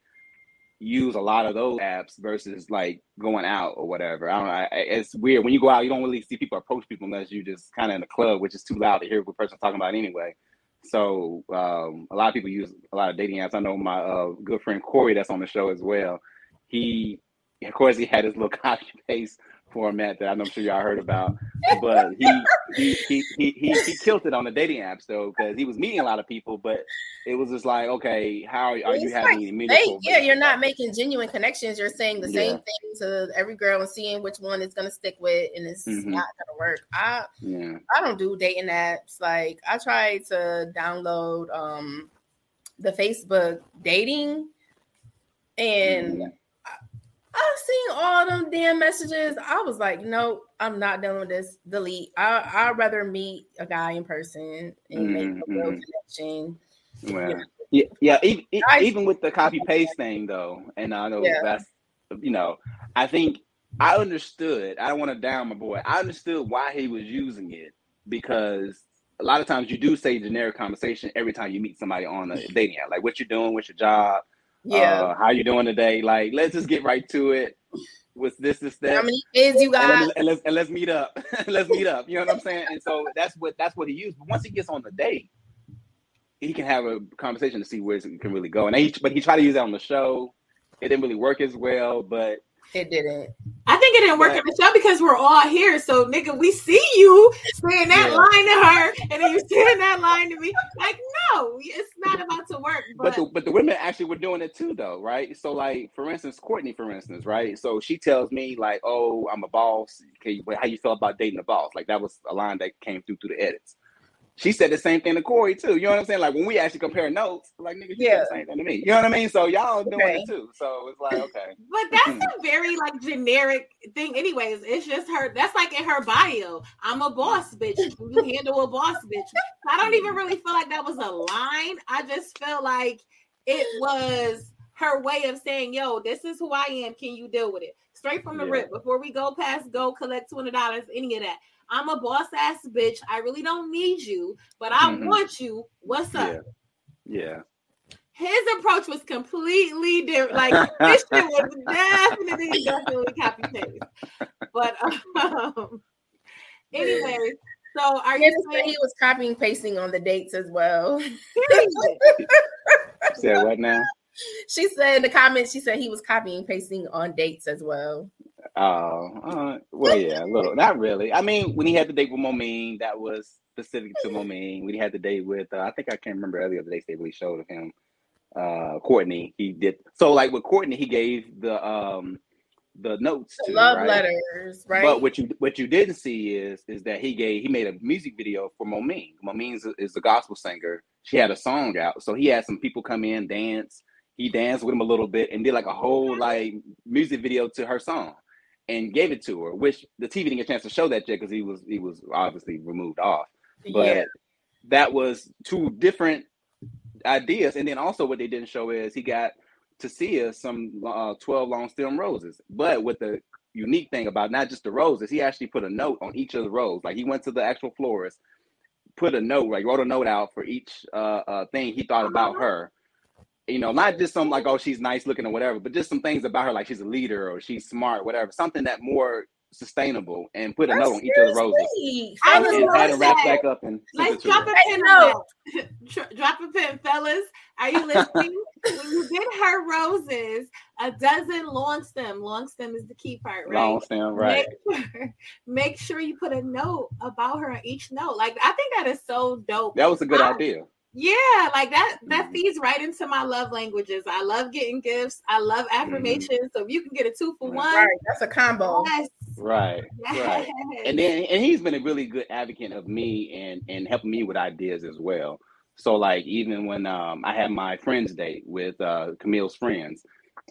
use a lot of those apps versus like going out or whatever. I don't know. I, it's weird when you go out, you don't really see people approach people unless you just kind of in the club, which is too loud to hear what person's talking about anyway. So um, a lot of people use a lot of dating apps. I know my uh, good friend Corey, that's on the show as well. He, of course, he had his little copy paste format that I'm sure y'all heard about, but he he he he he, he killed it on the dating apps though because he was meeting a lot of people, but it was just like, okay, how are you It's having like any Hey, yeah, you're not making genuine connections. You're saying the same thing to every girl and seeing which one is gonna stick with, and it's Mhm. not gonna work. I Yeah. I don't do dating apps. Like I tried to download um the Facebook dating, and Mhm. I, I seen all them damn messages. I was like, nope, I'm not dealing with this. Delete. I I'd rather meet a guy in person and make a real Mhm. connection. Well, yeah, yeah. Even, I- even with the copy paste thing, though, and I know Yeah. that's you know, I think I understood. I don't want to down my boy. I understood why he was using it because a lot of times you do say generic conversation every time you meet somebody on a dating app, like what you're doing, what's your job, Yeah. uh, how you doing today. Like, let's just get right to it. What's this, this, that. How many kids you and, got? let, and let's and let's meet up. let's meet up. You know what I'm saying? And so that's what that's what he used. But once he gets on the date, he can have a conversation to see where it can really go. And he, but he tried to use that on the show. It didn't really work as well. But It didn't. I think it didn't work But- on the show because we're all here. So, nigga, we see you saying that Yeah. line to her, and then you saying that line to me. Like, no, it's not about to work. But, But the but the women actually were doing it too, though, right? So like for instance, Courtney, for instance, right? So she tells me like, "Oh, I'm a boss. Okay, but how you feel about dating a boss?" Like that was a line that came through through the edits. She said the same thing to Corey too. You know what I'm saying? Like when we actually compare notes, like nigga, she Yeah. said the same thing to me. You know what I mean? So y'all doing Okay. it too. So it's like okay, But that's mm-hmm. a very like generic thing, anyways. It's just her. That's like in her bio. I'm a boss bitch. You handle a boss bitch. I don't even mm-hmm. really feel like that was a line. I just felt like it was her way of saying, "Yo, this is who I am. Can you deal with it?" Straight from the Yeah. rip. Before we go past, go collect two hundred dollars. Any of that. I'm a boss ass bitch. I really don't need you, but I Mhm. want you. What's up? yeah, yeah. his approach was completely different. Like this shit was definitely, definitely copy paste. But um, anyway, so are Candace you saying he was copying pasting on the dates as well. Said what now? she said in the comments, she said he was copying and pasting on dates as well. Oh, uh, well, yeah, a little. Not really. I mean, when he had the date with Momine, that was specific to Momine. When he had the date with, uh, I think I can't remember of the dates they really showed of him. Uh, Courtney, he did. So, like with Courtney, he gave the um the notes The to love right? letters, right? But what you what you didn't see is is that he gave he made a music video for Momine. Momine is a gospel singer. She had a song out, so he had some people come in dance. He danced with him a little bit and did like a whole like music video to her song, and gave it to her. Which the TV didn't get a chance to show that yet because he was he was obviously removed off. But yeah, that was two different ideas. And then also what they didn't show is he got to see us some uh, 12 long stem roses. But with the unique thing about not just the roses, he actually put a note on each of the roses. Like he went to the actual florist, put a note, like wrote a note out for each uh, uh, thing he thought about her. You know, not just some like, oh, she's nice looking or whatever, but just some things about her, like she's a leader or she's smart, whatever. Something that more sustainable and put a note on each of the roses. I And, was and gonna had it wrapped back up and let's drop a pin No. on that. Dro- drop a pin, fellas. Are you listening? when you get her roses, a dozen long stem. Long stem is the key part, right? Long stem, right. Make sure, make sure you put a note about her on each note. Like I think that is so dope. That was a good I- idea. Yeah, like that that Mhm. feeds right into my love languages. I love getting gifts. I love affirmations. So if you can get a two for one, Right, that's a combo. yes, Right, right. And then and he's been a really good advocate of me and and helping me with ideas as well. So like even when um I had my friends date with uh Camille's friends,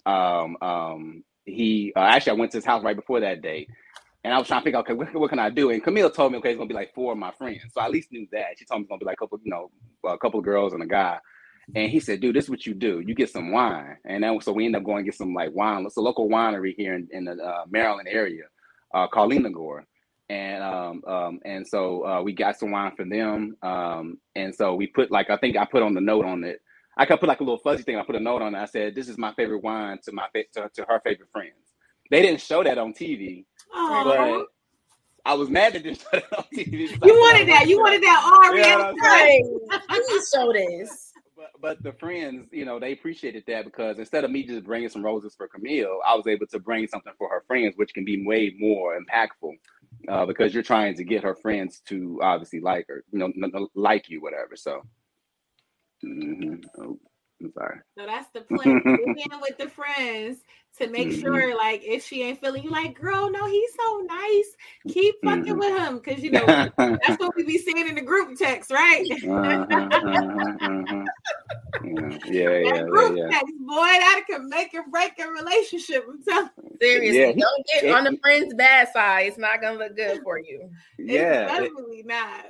um um he uh, actually I went to his house right before that date. And I was trying to figure out, okay, what, what can I do? And Camille told me, okay, it's gonna be like four of my friends. So I at least knew that. She told me it's gonna be like a couple, you know, a couple of girls and a guy. And he said, dude, this is what you do. You get some wine. And then so we ended up going get some like wine. It's a local winery here in, in the uh, Maryland area, uh, called Linganore. And um, um, and so uh, we got some wine for them. Um, and so we put like I think I put on the note on it. I could put like a little fuzzy thing. I put a note on it. I said, "This is my favorite wine to my to, to her favorite friends." They didn't show that on TV. But I was mad that they didn't on TV. because you wanted that. You wanted that all Yeah, reality. Right. Please show this. But, but the friends, you know, they appreciated that because instead of me just bringing some roses for Camille, I was able to bring something for her friends, which can be way more impactful uh, because you're trying to get her friends to obviously like her, you know, n- n- like you, whatever. So, mhm. I'm sorry. So that's the plan. Get in with the friends to make Mhm. sure, like, if she ain't feeling you, like, girl, no, he's so nice. Keep fucking Mhm. with him, because you know that's what we be seeing in the group text, right? Uh-huh, uh-huh, uh-huh. Yeah, yeah, yeah, that yeah, group yeah. text, boy, that can make or break a relationship. I'm telling you. Seriously, Yeah, he- don't get it- on the friend's bad side. It's not gonna look good for you. It's Yeah, it- definitely not.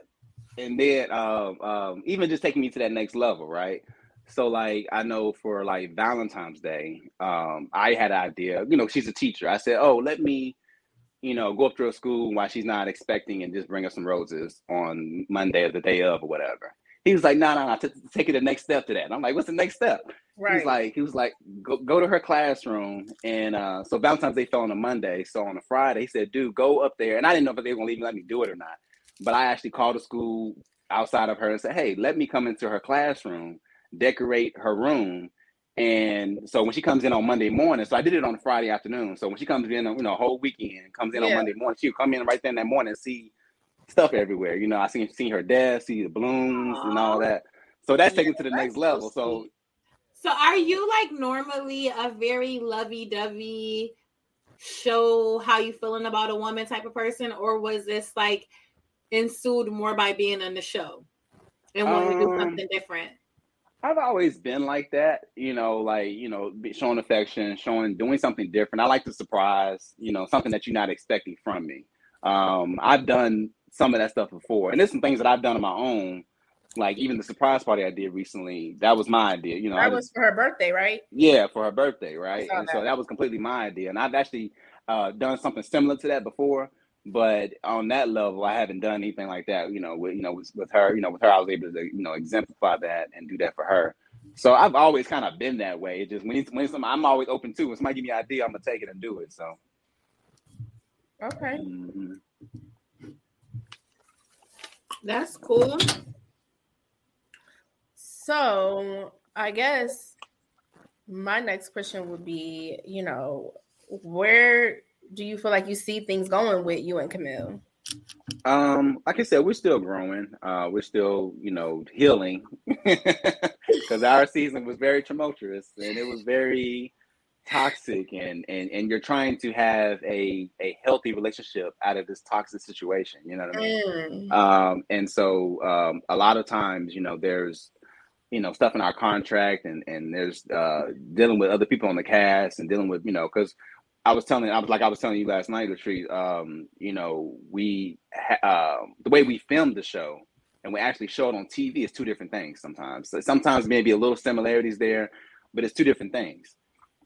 and then um, um, even just taking me to that next level, right? So like I know for like Valentine's Day, um, I had an idea. You know, she's a teacher. I said, "Oh, let me, you know, go up to her school while she's not expecting, and just bring her some roses on Monday or the day of or whatever." He was like, "No, no, no, take it the next step to that." And I'm like, "What's the next step?" Right. He's like, he was like, go, go to her classroom. And uh, so Valentine's Day fell on a Monday. So on a Friday, he said, dude, go up there. And I didn't know if they were going to even let me do it or not. But I actually called the school outside of her and said, hey, let me come into her classroom, decorate her room. And so when she comes in on Monday morning, so I did it on Friday afternoon. So when she comes in, you know, whole weekend, comes in on Monday morning, she'll come in right then that morning and see stuff everywhere. You know, I seen seen her desk, see the balloons and all that. So that's Yeah, taken to the next so level. So sweet. So are you like normally a very lovey-dovey show how you feeling about a woman type of person, or was this like ensued more by being on the show and wanting to do Um, something different? I've always been like that, you know, like, you know, showing affection, showing, doing something different. I like to surprise, you know, something that you're not expecting from me. Um, I've done some of that stuff before, and there's some things that I've done on my own, like even the surprise party I did recently. That was my idea, you know. That just- was for her birthday, right? yeah, for her birthday, right? And so that. that was completely my idea, and I've actually uh, done something similar to that before, but on that level, I haven't done anything like that. You know, with you know with, with her, you know, with her, I was able to you know exemplify that and do that for her. So I've always kind of been that way. It just when when some, I'm always open to. When somebody give me an idea, I'm gonna take it and do it. So. Okay. mhm. That's cool. So I guess my next question would be, you know, where do you feel like you see things going with you and Camille? Um, like I said, we're still growing. Uh, we're still, you know, healing because our season was very tumultuous and it was very toxic, and and and you're trying to have a a healthy relationship out of this toxic situation. You know what I mean? Mm, Um, and so um, a lot of times, you know, there's you know stuff in our contract, and and there's uh, dealing with other people on the cast, and dealing with you know because I was telling I was like I was telling you last night, Latrice. Um, you know, we ha- um the way we filmed the show and we actually show it on TV is two different things. Sometimes, so sometimes maybe a little similarities there, but it's two different things.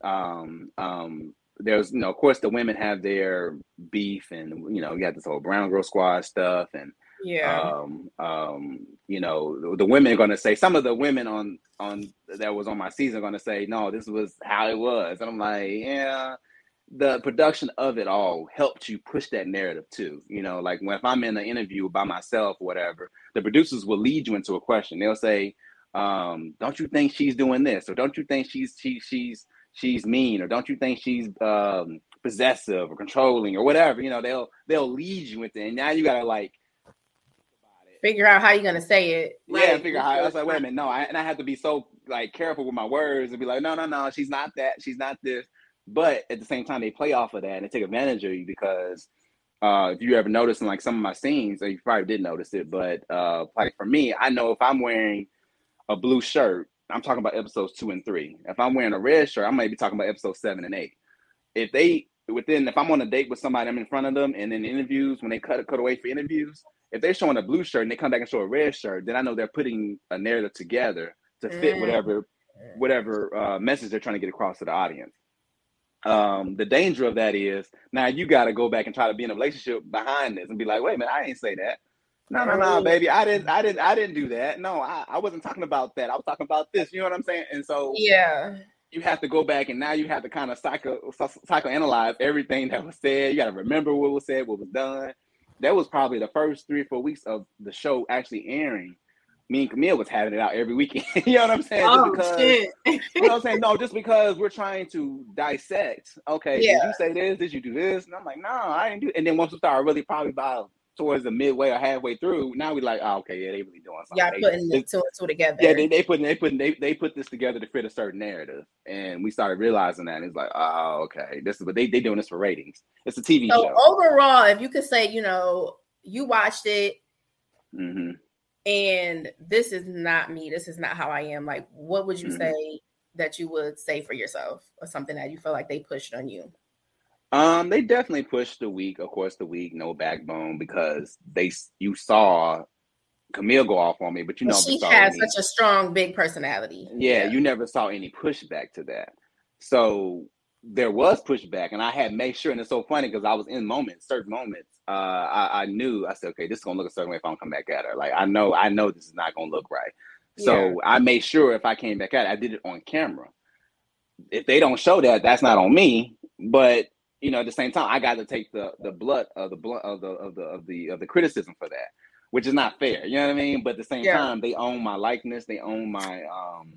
Um, um, there's you know, of course, the women have their beef, and you know, you got this whole Brown Girl Squad stuff, and yeah. um, um, you know, the, the women are going to say some of the women on on that was on my season are going to say, no, this was how it was, and I'm like, yeah. The production of it all helped you push that narrative too. You know, like when if I'm in an interview by myself, or whatever, the producers will lead you into a question. They'll say, um, "Don't you think she's doing this?" or "Don't you think she's she, she's she's mean?" or "Don't you think she's um, possessive or controlling?" or whatever. You know, they'll they'll lead you into, and now you gotta like Figure out how you're gonna say it. yeah, Right. figure out how. I was like, wait a minute, no, I, and I have to be so like careful with my words and be like, no, no, no, she's not that, she's not this. But at the same time, they play off of that and they take advantage of you because uh, if you ever notice in like some of my scenes, you probably did notice it, but uh, like for me, I know if I'm wearing a blue shirt, I'm talking about episodes two and three. If I'm wearing a red shirt, I might be talking about episodes seven and eight. If they within, if I'm on a date with somebody, I'm in front of them, and in interviews, when they cut cut away for interviews, if they're showing a blue shirt and they come back and show a red shirt, then I know they're putting a narrative together to fit Mm. whatever whatever uh, message they're trying to get across to the audience. Um, the danger of that is now you got to go back and try to be in a relationship behind this and be like, wait a minute, I didn't say that. No, no, no, baby, I didn't, I didn't, I didn't do that. No, I, I wasn't talking about that. I was talking about this. You know what I'm saying? And so Yeah. you have to go back and now you have to kind of psycho psychoanalyze everything that was said. You got to remember what was said, what was done. That was probably the first three or four weeks of the show actually airing. Me and Camille was having it out every weekend. you know what I'm saying? Oh because, shit! you know what I'm saying? No, just because we're trying to dissect. Okay, did Yeah. you say this? Did you do this? And I'm like, no, I didn't do. It. And then once we start really probably by towards the midway or halfway through, now we like, oh, okay, yeah, they really doing something. Y'all They- putting they- the two and two together. yeah, they, they put they put they, they put this together to fit a certain narrative, and we started realizing that. And it's like, oh, okay, this is but they they doing this for ratings. It's a TV so show. overall, if you could say, you know, you watched it hmm and this is not me, this is not how I am, like what would you Mhm. say that you would say for yourself or something that you feel like they pushed on you? Um, they definitely pushed the week, of course, the week no backbone because they you saw Camille go off on me, but you know, she has any- such a strong, big personality. yeah, you never saw any pushback to that. So there was pushback, and I had made sure, and it's so funny because I was in moments, certain moments. Uh, I, I knew I said, okay, this is gonna look a certain way if I don't come back at her. Like I know, I know this is not gonna look right. So Yeah. I made sure if I came back at it, I did it on camera. If they don't show that, that's not on me. But you know, at the same time, I got to take the the blood of the blood of the of the of the of the criticism for that, which is not fair. You know what I mean? But at the same Yeah. time, they own my likeness, they own my um,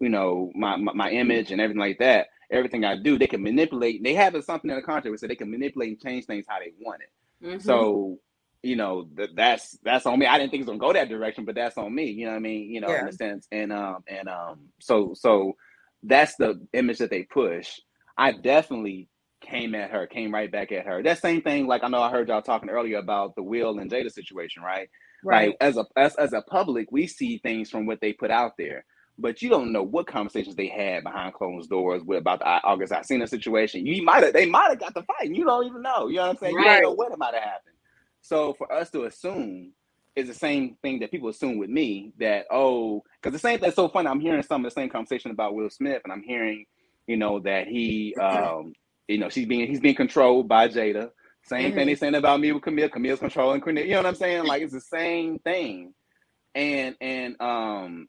you know, my, my my image and everything like that. Everything I do, they can manipulate. They have something in the contract where say they can manipulate and change things how they want it. Mhm. So you know, that that's that's on me. I didn't think it was gonna go that direction, but that's on me. You know what I mean? You know, Yeah. in a sense. And um and um so so that's the image that they push. I definitely came at her, came right back at her. That same thing, like I know I heard y'all talking earlier about the Will and Jada situation, right? Right. Like as a as, as a public, we see things from what they put out there, but you don't know what conversations they had behind closed doors with about the August Alsina situation. You might have they might have got the fight, and you don't even know. You know what I'm saying? You Right. don't know what might have happened. So for us to assume is the same thing that people assume with me that oh, because the same thing's so funny. I'm hearing some of the same conversation about Will Smith, and I'm hearing you know that he um you know she's being he's being controlled by Jada. Same thing Mhm. they saying about me with Camille. Camille's controlling Cornelia. You know what I'm saying? Like it's the same thing. And and um,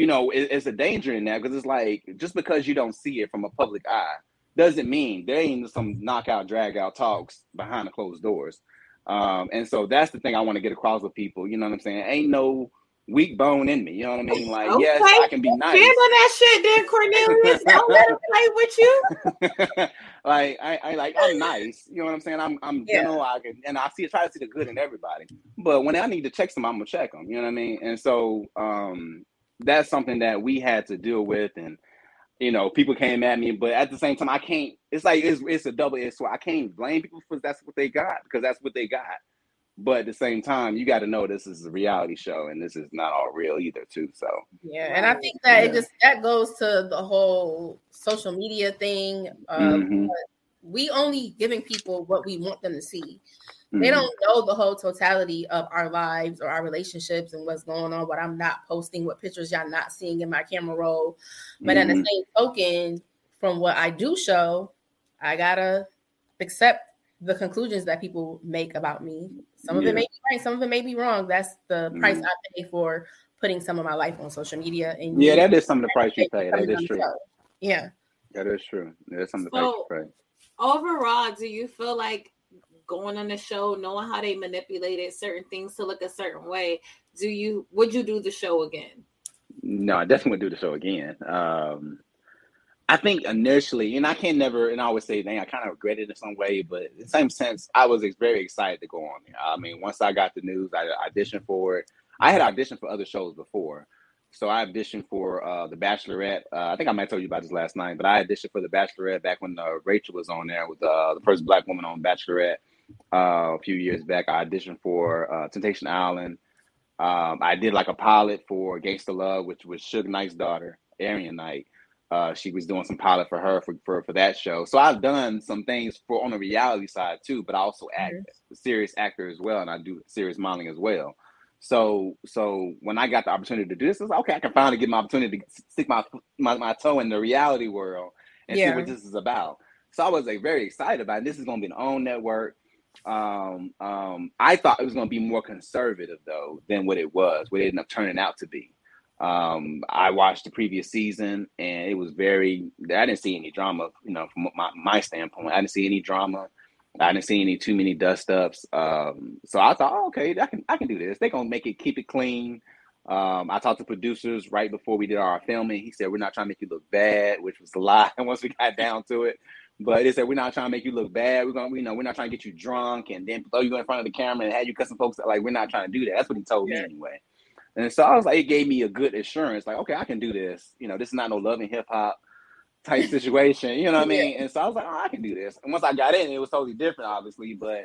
you know, it, it's a danger in that because it's like just because you don't see it from a public eye doesn't mean there ain't some knockout, drag out talks behind the closed doors. Um, and so that's the thing I want to get across with people. You know what I'm saying? Ain't no weak bone in me. You know what I mean? Like, yes, I can be nice. On that shit, then Cornelius. Don't let him play with you. like I, I like I'm nice. You know what I'm saying? I'm I'm Yeah. gentle. I can and I see try to see the good in everybody. But when I need to check them, I'm gonna check them. You know what I mean? And so um that's something that we had to deal with and you know, people came at me, but at the same time, I can't. It's like it's, it's a double edged sword. I can't blame people for that's what they got because that's what they got. But at the same time, you got to know this is a reality show and this is not all real either, too. So Yeah, and I think that Yeah. it just that goes to the whole social media thing. Um, mhm, We only giving people what we want them to see. They mhm. don't know the whole totality of our lives or our relationships and what's going on. What I'm not posting, what pictures y'all not seeing in my camera roll. But in the Mhm. same token, from what I do show, I gotta accept the conclusions that people make about me. Some of Yeah. it may be right, some of it may be wrong. That's the price Mhm. I pay for putting some of my life on social media. And Yeah, that is some of the price you pay. That coming is on the true. show. Yeah. That is true. That's some of the So- price you pay. Overall, do you feel like going on the show, knowing how they manipulated certain things to look a certain way, do you would you do the show again? No, I definitely would do the show again. Um, I think initially, and I can never, and I always say, dang, I kind of regret it in some way, but in the same sense, I was very excited to go on there. I mean, once I got the news, I auditioned for it. I had auditioned for other shows before. So I auditioned for uh, The Bachelorette. Uh, I think I might have told you about this last night, but I auditioned for The Bachelorette back when uh, Rachel was on there with uh, the first black woman on Bachelorette uh, a few years back. I auditioned for uh, Temptation Island. Um, I did like a pilot for Gangsta Love, which was Suge Knight's daughter, Arian Knight. Uh, she was doing some pilot for her for, for, for that show. So I've done some things for on the reality side too, but I also act a serious actor as well, and I do serious modeling as well. So so when I got the opportunity to do this, I was like, okay, I can finally get my opportunity to stick my my, my toe in the reality world and Yeah. see what this is about. So I was like very excited about it. This is going to be an OWN network. Um, um, I thought it was going to be more conservative though than what it was, what it ended up turning out to be. Um, I watched the previous season and it was very. I didn't see any drama, you know, from my my standpoint. I didn't see any drama. I didn't see any too many dust ups. Um, so I thought, oh, okay, I can I can do this. They're gonna make it keep it clean. Um, I talked to producers right before we did our filming. He said we're not trying to make you look bad, which was a lie. once we got down to it, but they said we're not trying to make you look bad. We're gonna, you know, we're not trying to get you drunk and then throw you in front of the camera and have you cussing folks. out. Like we're not trying to do that. That's what he told Yeah. me anyway. And so I was like, it gave me a good assurance. Like, okay, I can do this. You know, this is not no Love and Hip Hop type situation. You know what I mean? And so I was like, oh, I can do this. And once I got in, it was totally different, obviously. But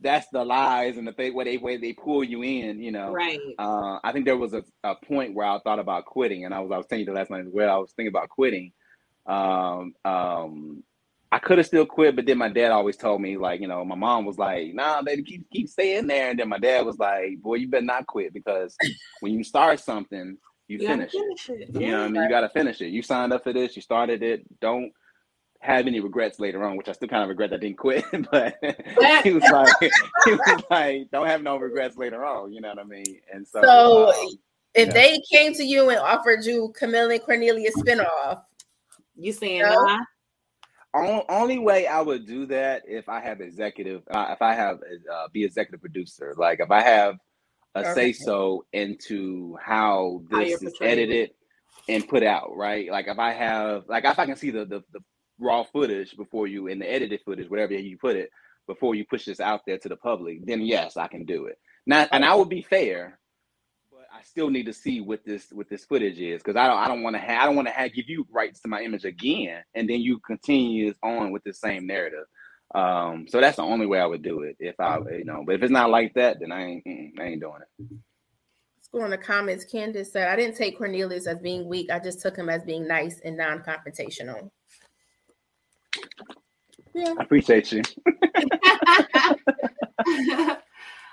that's the lies and the fake way they way they pull you in. You know, Right. uh, I think there was a, a point where I thought about quitting, and I was I was telling you the last night as well. I was thinking about quitting. Um, um, I could have still quit, but then my dad always told me, like, you know, my mom was like, "Nah, baby, keep keep staying there," and then my dad was like, "Boy, you better not quit because when you start something, you, You gotta finish it. it. You know what I mean? You got to finish it. You signed up for this. You started it. Don't have any regrets later on, which I still kind of regret that I didn't quit. but he was like, he was like, don't have no regrets later on. You know what I mean? And so, So, um, If Yeah. they came to you and offered you Camille and Cornelia spinoff, You saying No. nah? On, only way I would do that if I have executive, uh, if I have uh, be executive producer, like if I have a Okay. say so into how this is edited and put out, right? Like if I have, like if I can see the the, the raw footage before you and the edited footage, whatever you put it, before you push this out there to the public, then yes, I can do it. Now, and I would be fair, still need to see what this what this footage is because I don't I don't want to have I don't want to have give you rights to my image again, and then you continue on with the same narrative. Um, so that's the only way I would do it if I you know. But if it's not like that, then I ain't I ain't doing it. Let's go on the comments. Candace said, "I didn't take Cornelius as being weak. I just took him as being nice and non-confrontational." Yeah. I appreciate you.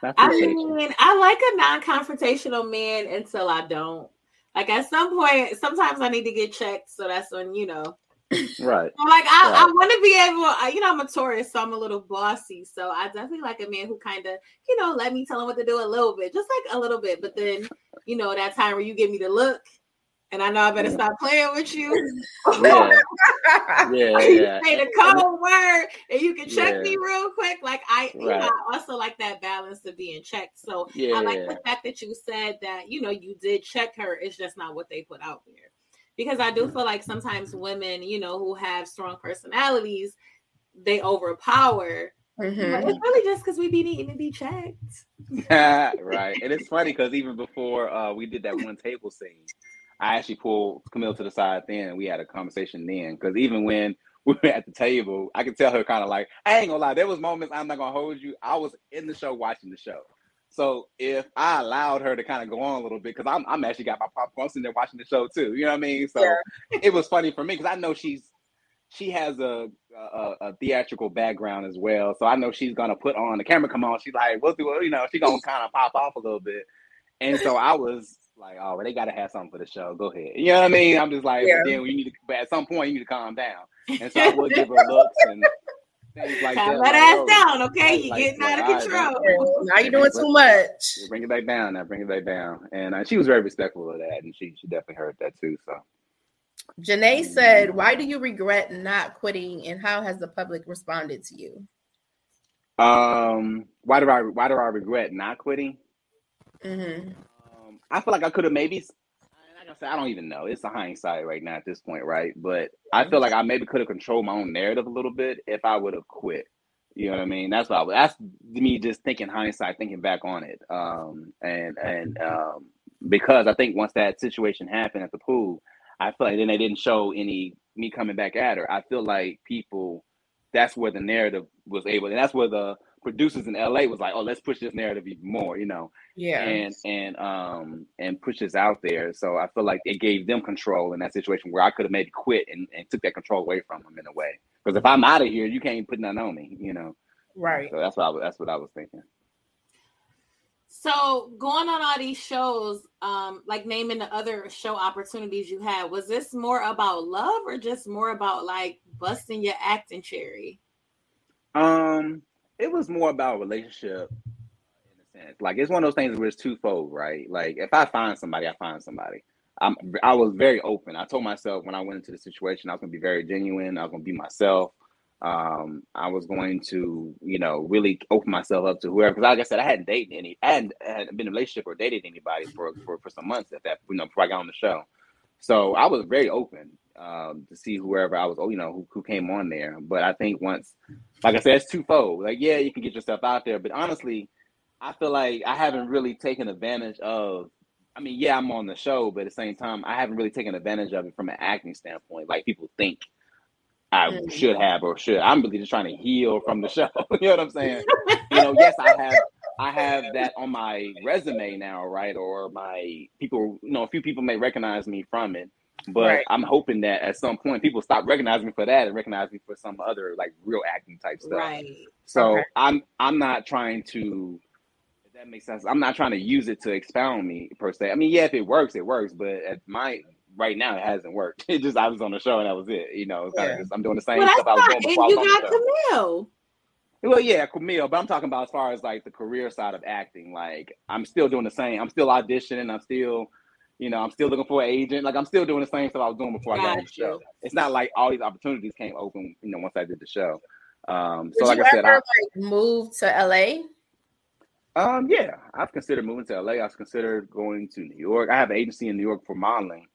I I mean, I like a non-confrontational man until I don't. Like at some point, sometimes I need to get checked. So that's when you know. Right. I'm like I, I want to be able. You know, I'm a Taurus, so I'm a little bossy. So I definitely like a man who kind of, you know, let me tell him what to do a little bit, just like a little bit. But then, you know, that time where you give me the look, and I know I better Yeah. stop playing with you. Yeah. Yeah. you Yeah. say the code word and you can check Yeah. me real quick. Like I, you know, I also like that balance of being checked. So. I like the fact that you said that you know you did check her. It's just not what they put out there. Because I do feel like sometimes women, you know, who have strong personalities, they overpower. But Mhm. it's really just because we be needing to be checked. right. And it's funny because even before uh, we did that one table scene, I actually pulled Camille to the side then and we had a conversation then. Because even when we were at the table, I could tell her kind of like, I ain't gonna lie, there was moments I'm not gonna hold you. I was in the show watching the show. So if I allowed her to kind of go on a little bit, because I'm I'm actually got my popcorn sitting there watching the show too. You know what I mean? So Yeah. it was funny for me because I know she's she has a, a a theatrical background as well. So I know she's gonna put on the camera come on. She's like, we'll do it, you know, she's gonna kind of pop off a little bit. And so I was like, oh, well, they gotta have something for the show. Go ahead. You know what I mean? I'm just like, Yeah. but then we need to but at some point you need to calm down. And so I would give her looks and things like Calm that. that like, ass yo, down, okay? like- You're like, getting out of all right, control. Now you're doing too much. Bring it back down now. Bring it back down. And uh, she was very respectful of that, and she she definitely heard that too. So Janae said, "Why do you regret not quitting, and how has the public responded to you?" um, why do I why do I regret not quitting? hmm Um, I feel like I could have maybe. Like I said, I don't even know. It's a hindsight right now at this point, right? But I feel like I maybe could have controlled my own narrative a little bit if I would have quit. You know what I mean? That's what I, that's me just thinking hindsight, thinking back on it. Um, and and um, because I think once that situation happened at the pool, I feel like then they didn't show any me coming back at her. I feel like people, that's where the narrative was able, and that's where the producers in LA was like, oh, let's push this narrative even more. You know Yeah. and and um and push this out there. So I feel like it gave them control in that situation where I could have maybe quit and, and took that control away from them in a way. Because if I'm out of here, you can't put nothing on me, you know. right. So that's what I was, that's what I was thinking. So going on all these shows, um, like naming the other show opportunities you had, was this more about love or just more about like busting your acting cherry? Um, it was more about relationship in a sense. Like it's one of those things where it's twofold, right? Like if I find somebody, I find somebody. I'm I was very open. I told myself when I went into the situation, I was gonna be very genuine. I was gonna be myself. Um, I was going to, you know, really open myself up to whoever. Because like I said, I hadn't dated any, I hadn't been in a relationship or dated anybody for, for for some months at that, you know, before I got on the show. So I was very open um, to see whoever I was, oh, you know, who, who came on there. But I think once, like I said, it's twofold. Like, yeah, you can get yourself out there, but honestly, I feel like I haven't really taken advantage of. I mean, yeah, I'm on the show, but at the same time, I haven't really taken advantage of it from an acting standpoint. Like people think I Mm. should have or should. I'm really just trying to heal from the show. you know what I'm saying? you know, yes, I have I have that on my resume now, right? Or my people, you know, a few people may recognize me from it. But Right. I'm hoping that at some point people stop recognizing me for that and recognize me for some other like real acting type stuff. Right. So Okay. I'm I'm not trying to if that makes sense. I'm not trying to use it to expound me per se. I mean, yeah, if it works, it works. But at my right now, it hasn't worked. It just I was on the show and that was it. You know, Yeah. just, I'm doing the same Well, stuff I was doing before I you got. Camille. Well, yeah, Camille, but I'm talking about as far as like the career side of acting. Like I'm still doing the same. I'm still auditioning. I'm still, you know, I'm still looking for an agent. Like I'm still doing the same stuff I was doing before I got on the show. It's not like all these opportunities came open, you know, once I did the show. Um, Did so like I said, ever I, like move to LA? um, yeah, I've considered moving to LA. I've considered going to New York. I have an agency in New York for modeling,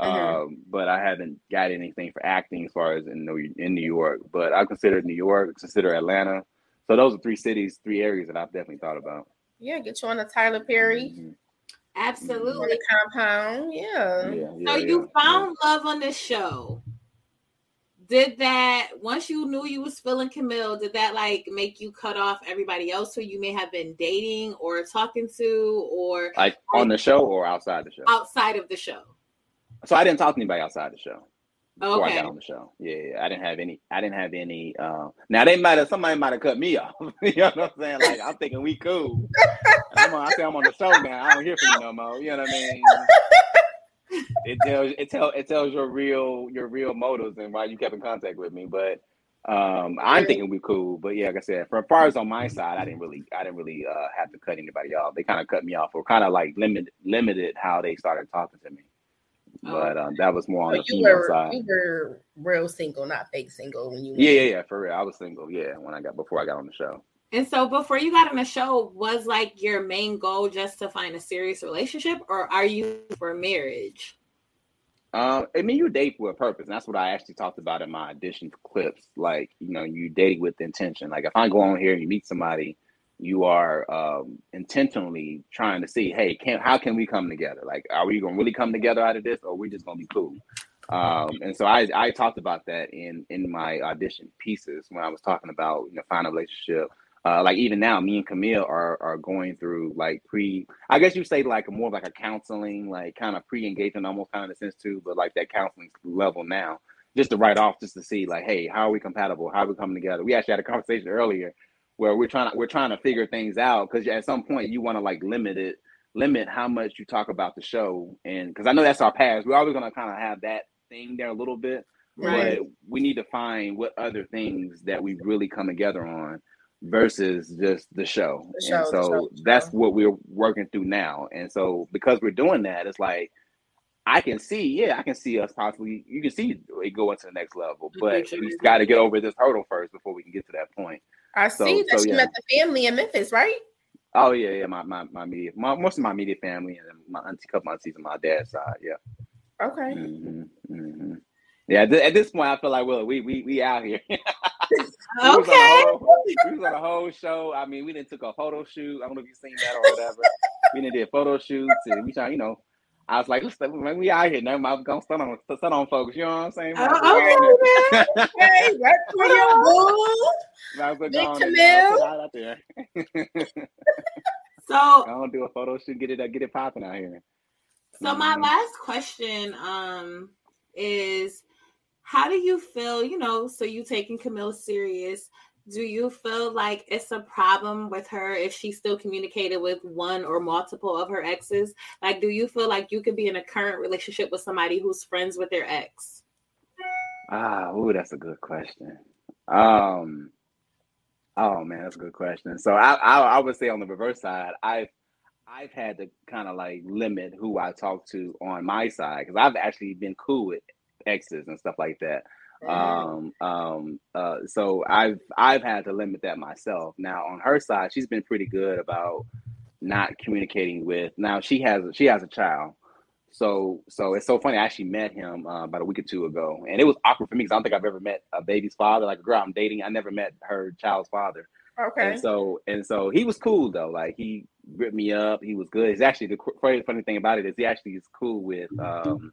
Mhm. um, but I haven't got anything for acting as far as in New in New York. But I've considered New York, consider Atlanta. So those are three cities, three areas that I've definitely thought about. Yeah, get you on a Tyler Perry Mhm. On Absolutely. the compound. Yeah. Yeah, So yeah, you yeah, found love on this show. Did that once you knew you was feeling Camille? Did that like make you cut off everybody else who you may have been dating or talking to, or like on the show or outside the show. outside of the show? So I didn't talk to anybody outside the show. before I got on the show. Yeah, yeah, I didn't have any. I didn't have any. Uh, now they might have. Somebody might have cut me off. you know what I'm saying? Like I'm thinking we cool. I'm on, I say I'm on the show now. I don't hear from you no more. You know what I mean? It tells it tell it tells your real your real motives and why you kept in contact with me. But um, I'm thinking we cool. But yeah, like I said, for as far as on my side, I didn't really I didn't really uh, have to cut anybody off. They kind of cut me off or kind of like limited limited how they started talking to me. But um, that was more on So the you female were side. you were real single, not fake single when you Yeah, yeah, yeah, for real. I was single, yeah, when I got before I got on the show. And so before you got on the show, was like your main goal just to find a serious relationship, or are you for marriage? Um, I mean, you date for a purpose, and that's what I actually talked about in my audition clips. Like, you know, you date with intention. Like, if I go on here and you meet somebody, you are um, intentionally trying to see, hey, can how can we come together? Like, are we gonna really come together out of this, or we just gonna be cool? Um, and so I, I talked about that in in my audition pieces when I was talking about you know finding a relationship. Uh, like even now, me and Camille are are going through like pre. I guess you say like more of like a counseling, like kind of pre engagement, almost kind of in a sense too, but like that counseling level now, just to write off, just to see like, hey, how are we compatible? How are we coming together? We actually had a conversation earlier where we're trying to we're trying to figure things out because at some point you want to like limit it, limit how much you talk about the show, and because I know that's our past, we're always gonna kind of have that thing there a little bit, Right. but we need to find what other things that we really come together on versus just the show. The show, and so show, that's what we're working through now. And so because we're doing that, it's like I can see, yeah, I can see us possibly. You can see it going to the next level, but we got to get over this hurdle first before we can get to that point. I So- see that so, you yeah. met the family in Memphis, right? Oh yeah, yeah, my my my media, my, most of my media family and then my auntie, couple aunties on my dad's side, yeah. Okay. hmm hmm Yeah, at, at this point, I feel like well, we we we out here. we, was on a Okay. whole, we was on a whole show. I mean, we didn't took a photo shoot. I don't know if you've seen that or whatever. we didn't did photo shoots and we trying, you know. I was like, let's man, we out here now. I'm gonna stun on stun on folks. You know what I'm saying? Might as well Oh, go on there. Hey, work for your boo. Might as well Big on there, you know, Camille. out there. So I don't do a photo shoot. Get it get it popping out here. So my Mhm. last question um is how do you feel, you know, so you taking Camille serious? Do you feel like it's a problem with her if she still communicated with one or multiple of her exes? Like do you feel like you could be in a current relationship with somebody who's friends with their ex? Ah, ooh, that's a good question. Um, oh man, that's a good question. So I, I, I would say on the reverse side, I've, I've had to kind of like limit who I talk to on my side because I've actually been cool with exes and stuff like that. Um, um, uh, so I've, I've had to limit that myself. Now on her side, she's been pretty good about not communicating with. Now she has, she has a child. So so it's so funny. I actually met him uh, about a week or two ago, and it was awkward for me because I don't think I've ever met a baby's father. Like a girl I'm dating, I never met her child's father. Okay. And so and so he was cool though. Like he ripped me up. He was good. He's actually the funny, thing about it is he actually is cool with um,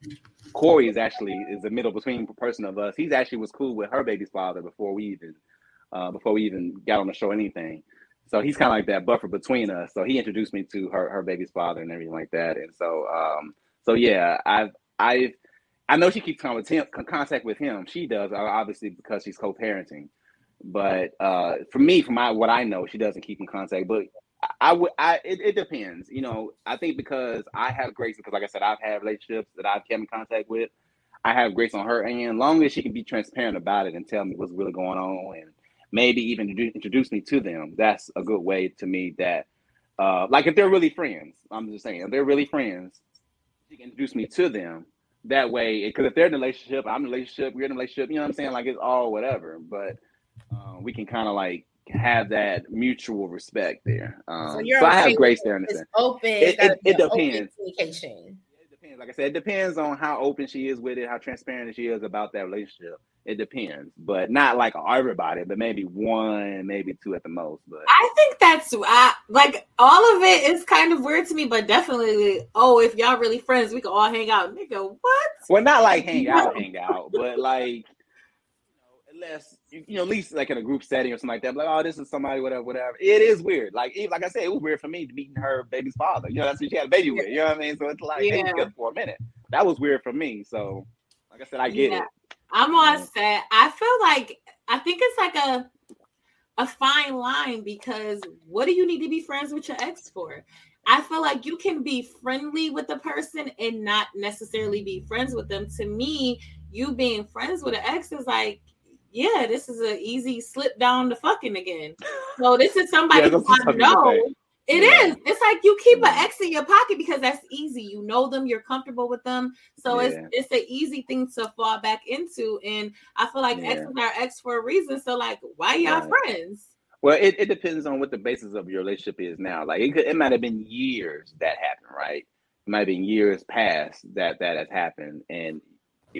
Corey. Is actually is the middle between person of us. He's actually was cool with her baby's father before we even uh, before we even got on the show anything. So he's kind of like that buffer between us. So he introduced me to her her baby's father and everything like that. And so um, so yeah, I've I've I know she keeps contact with him. She does uh, obviously because she's co-parenting. But uh, for me, from my what I know, she doesn't keep in contact. But I, would I it, it depends. You know, I think because I have grace because like I said, I've had relationships that I've kept in contact with. I have grace on her end, long as she can be transparent about it and tell me what's really going on, and maybe even introduce me to them. That's a good way to me. That, uh, like, if they're really friends, I'm just saying, if they're really friends, she can introduce me to them. That way, because if they're in a relationship, I'm in a relationship, we're in a relationship. You know what I'm saying? Like, it's all whatever. But uh, we can kind of like have that mutual respect there. Um, so so, you're I okay have grace there in a It's sense. open. It- it- it an open depends. Communication. It depends. Like I said, it depends on how open she is with it, how transparent she is about that relationship. It depends, but not like everybody, but maybe one, maybe two at the most. But I think that's I, like all of it is kind of weird to me, but definitely, oh, if y'all really friends, we can all hang out. Nigga, what? well, not like hang out, hang out, but like you know, you, you know, at least like in a group setting or something like that. Like, oh, this is somebody, whatever, whatever. It is weird. Like, even, like I said, it was weird for me meeting her baby's father. You know, that's who she had a baby with. You know what I mean? So it's like, hey, Yeah. good for a minute. That was weird for me. So, like I said, I get Yeah. it. I'm all mm-hmm. set. I feel like I think it's like a a fine line because what do you need to be friends with your ex for? I feel like you can be friendly with the person and not necessarily be friends with them. To me, you being friends with an ex is like, yeah, this is an easy slip down to fucking again. So this is somebody Yeah, who I know. It Yeah. is. It's like you keep an Mhm. ex in your pocket because that's easy. You know them, you're comfortable with them. So Yeah. it's it's an easy thing to fall back into. And I feel like Yeah. exes are ex for a reason. So like, why y'all Right. friends? Well, it, it depends on what the basis of your relationship is now. Like it, could, it might have been years that happened, right? It might have been years past that that has happened. And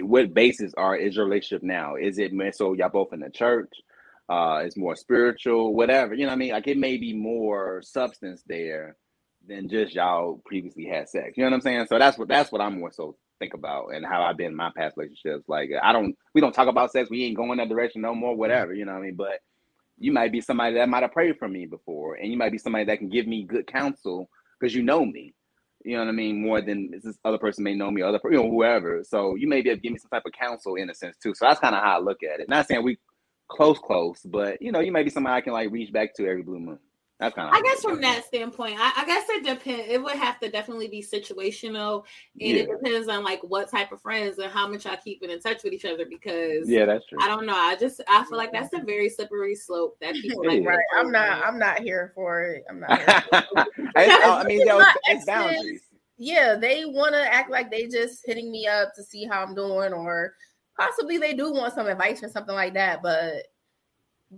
what basis are is your relationship now? Is it so y'all both in the church? Uh, it's more spiritual, whatever. You know what I mean? Like it may be more substance there than just y'all previously had sex. You know what I'm saying? So that's what that's what I'm more so think about and how I've been in my past relationships. Like I don't we don't talk about sex. We ain't going that direction no more. Whatever. You know what I mean? But you might be somebody that might have prayed for me before, and you might be somebody that can give me good counsel because you know me. You know what I mean? More than this other person may know me, other you know whoever. So you may be able to give me some type of counsel in a sense too. So that's kind of how I look at it. Not saying we close, close, but you know, you might be somebody I can like reach back to every blue moon. That's kind of. I guess from that standpoint, I, I guess it depends. It would have to definitely be situational, and it depends on like what type of friends and how much I keep in touch with each other. Because Yeah, that's true. I don't know. I just I feel like that's a mm-hmm. very slippery slope that people like. Right. I'm not. I'm not here for it. I'm not. Here for it. I, oh, I mean, there was, it's boundaries. yeah, they want to act like they just hitting me up to see how I'm doing, or possibly they do want some advice or something like that, but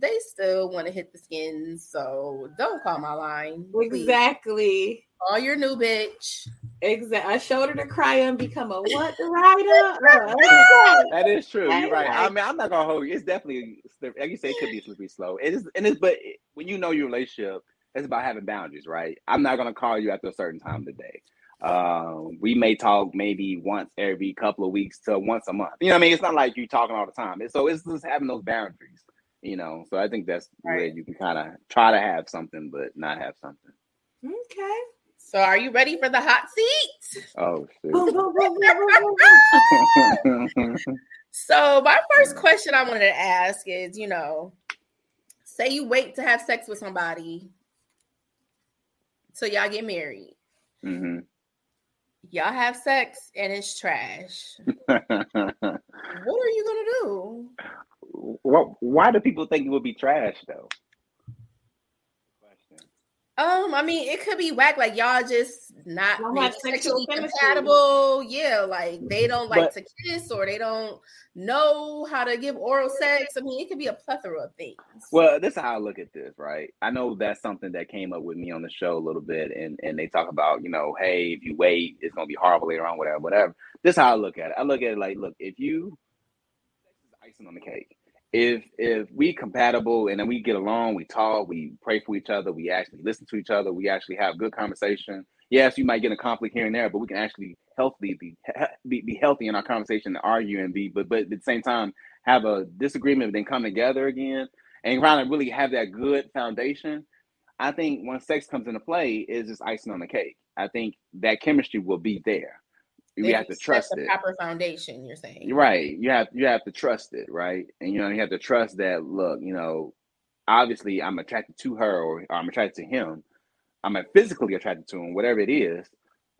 they still want to hit the skins. So don't call my line. please. Exactly. Call your new bitch. Exactly. A shoulder to cry on, become a what rider? That is true. You're right. I mean, I'm not gonna hold you. It's definitely like you say, it could be slippery slow. It is, and it's but when you know your relationship, it's about having boundaries, right? I'm not gonna call you after a certain time of the day. Um, we may talk maybe once every couple of weeks to once a month. You know what I mean? It's not like you talking all the time. It's, so it's just having those boundaries. You know, so I think that's where you can kind of try to have something, but not have something. Okay. So are you ready for the hot seat? Oh. So my first question I wanted to ask is, you know, say you wait to have sex with somebody, so y'all get married. hmm Y'all have sex and it's trash. What are you gonna do? What? Why do people think it would be trash though? Um, I mean, it could be whack, like y'all just not Don't maybe have sexual sexually compatible. Yeah, like they don't like But- to kiss or they don't know how to give oral sex. I mean, it could be a plethora of things. Well, this is how I look at this, right? I know that's something that came up with me on the show a little bit, and and they talk about, you know, hey, if you wait, it's gonna be horrible later on, whatever, whatever. This is how I look at it. I look at it like, look, if you icing on the cake. If if we compatible and then we get along, we talk, we pray for each other, we actually listen to each other, we actually have good conversation. Yes, you might get a conflict here and there, but we can actually healthily be be, be healthy in our conversation and argue and be, but but at the same time have a disagreement, then come together again and trying to really have that good foundation. I think when sex comes into play, is just icing on the cake. I think that chemistry will be there. We have to trust the it. proper foundation. You're saying, right. You have you have to trust it, right? And you know you have to trust that. Look, you know, obviously I'm attracted to her or, or I'm attracted to him. I'm physically attracted to him, whatever it is.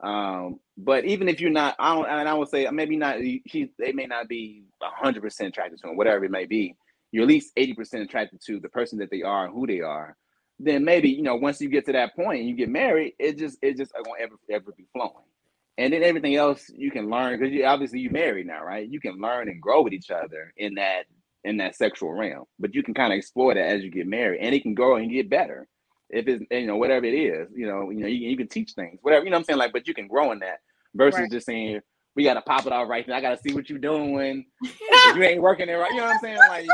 Um, but even if you're not, I don't, and I would say maybe not. She, they may not be hundred percent attracted to him, whatever it may be. You're at least eighty percent attracted to the person that they are and who they are. Then maybe you know once you get to that point and you get married, it just it just won't ever ever be flowing. And then everything else you can learn because you obviously you married now, right? You can learn and grow with each other in that in that sexual realm. But you can kind of explore that as you get married, and it can grow and get better if it's you know whatever it is. You know, you know you, you can teach things, whatever you know. what I'm saying like, but you can grow in that versus Right. just saying we gotta pop it out right now. I gotta see what you're doing. You ain't working it right. You know what I'm saying? Like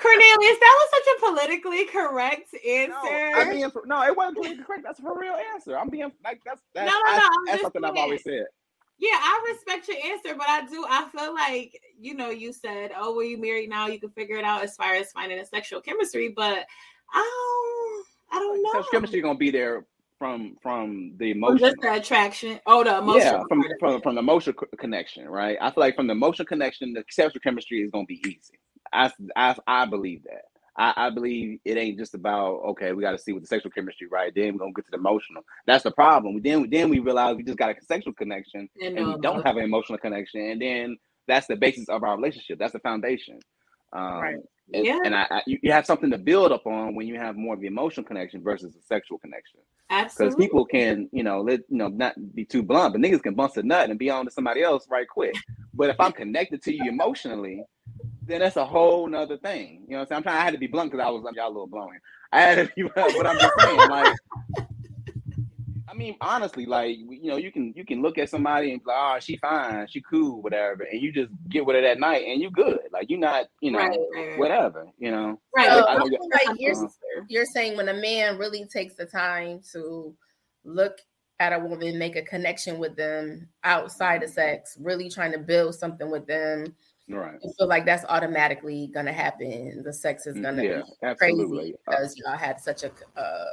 Cornelius, that was such a politically correct answer. no, I'm being no, it wasn't politically correct. That's a real answer. I'm being like that's that's, No, no, no, I'm that's something I've always said. Yeah, I respect your answer, but I do. I feel like you know, you said, "Oh, well, you married now? You can figure it out as far as finding a sexual chemistry." But um, I don't, I don't know. Sexual chemistry gonna be there from from the emotion. just the attraction. Oh, the emotional. yeah, from, from from the emotional connection, right? I feel like from the emotional connection, the sexual chemistry is gonna be easy. I I, I believe that. I, I believe it ain't just about okay, we got to see what the sexual chemistry, right? Then we're gonna get to the emotional. That's the problem. We then then we realize we just got a sexual connection And and we don't have an emotional connection, and then that's the basis of our relationship. That's the foundation. Um, Right. And, Yeah. and I, I, you you have something to build upon when you have more of the emotional connection versus the sexual connection because people can, you know, let you know, not be too blunt, but niggas can bust a nut and be on to somebody else right quick. But if I'm connected to you emotionally, then that's a whole nother thing. You know what I'm saying? I'm trying. I had to be blunt because I was y'all a little blowing. I had to be, but I'm just saying, like, mean, honestly, like, you know, you can you can look at somebody and be like, oh, she fine, she cool, whatever, and you just get with her that night and you good. Like, you're not, you know, Right, right, right. whatever, you know. right. So, I know you- feel like you're, Uh-huh. you're saying when a man really takes the time to look at a woman, make a connection with them outside of sex, really trying to build something with them, Right. you feel like that's automatically gonna happen. The sex is gonna Yeah, be absolutely. crazy because y'all had such a uh,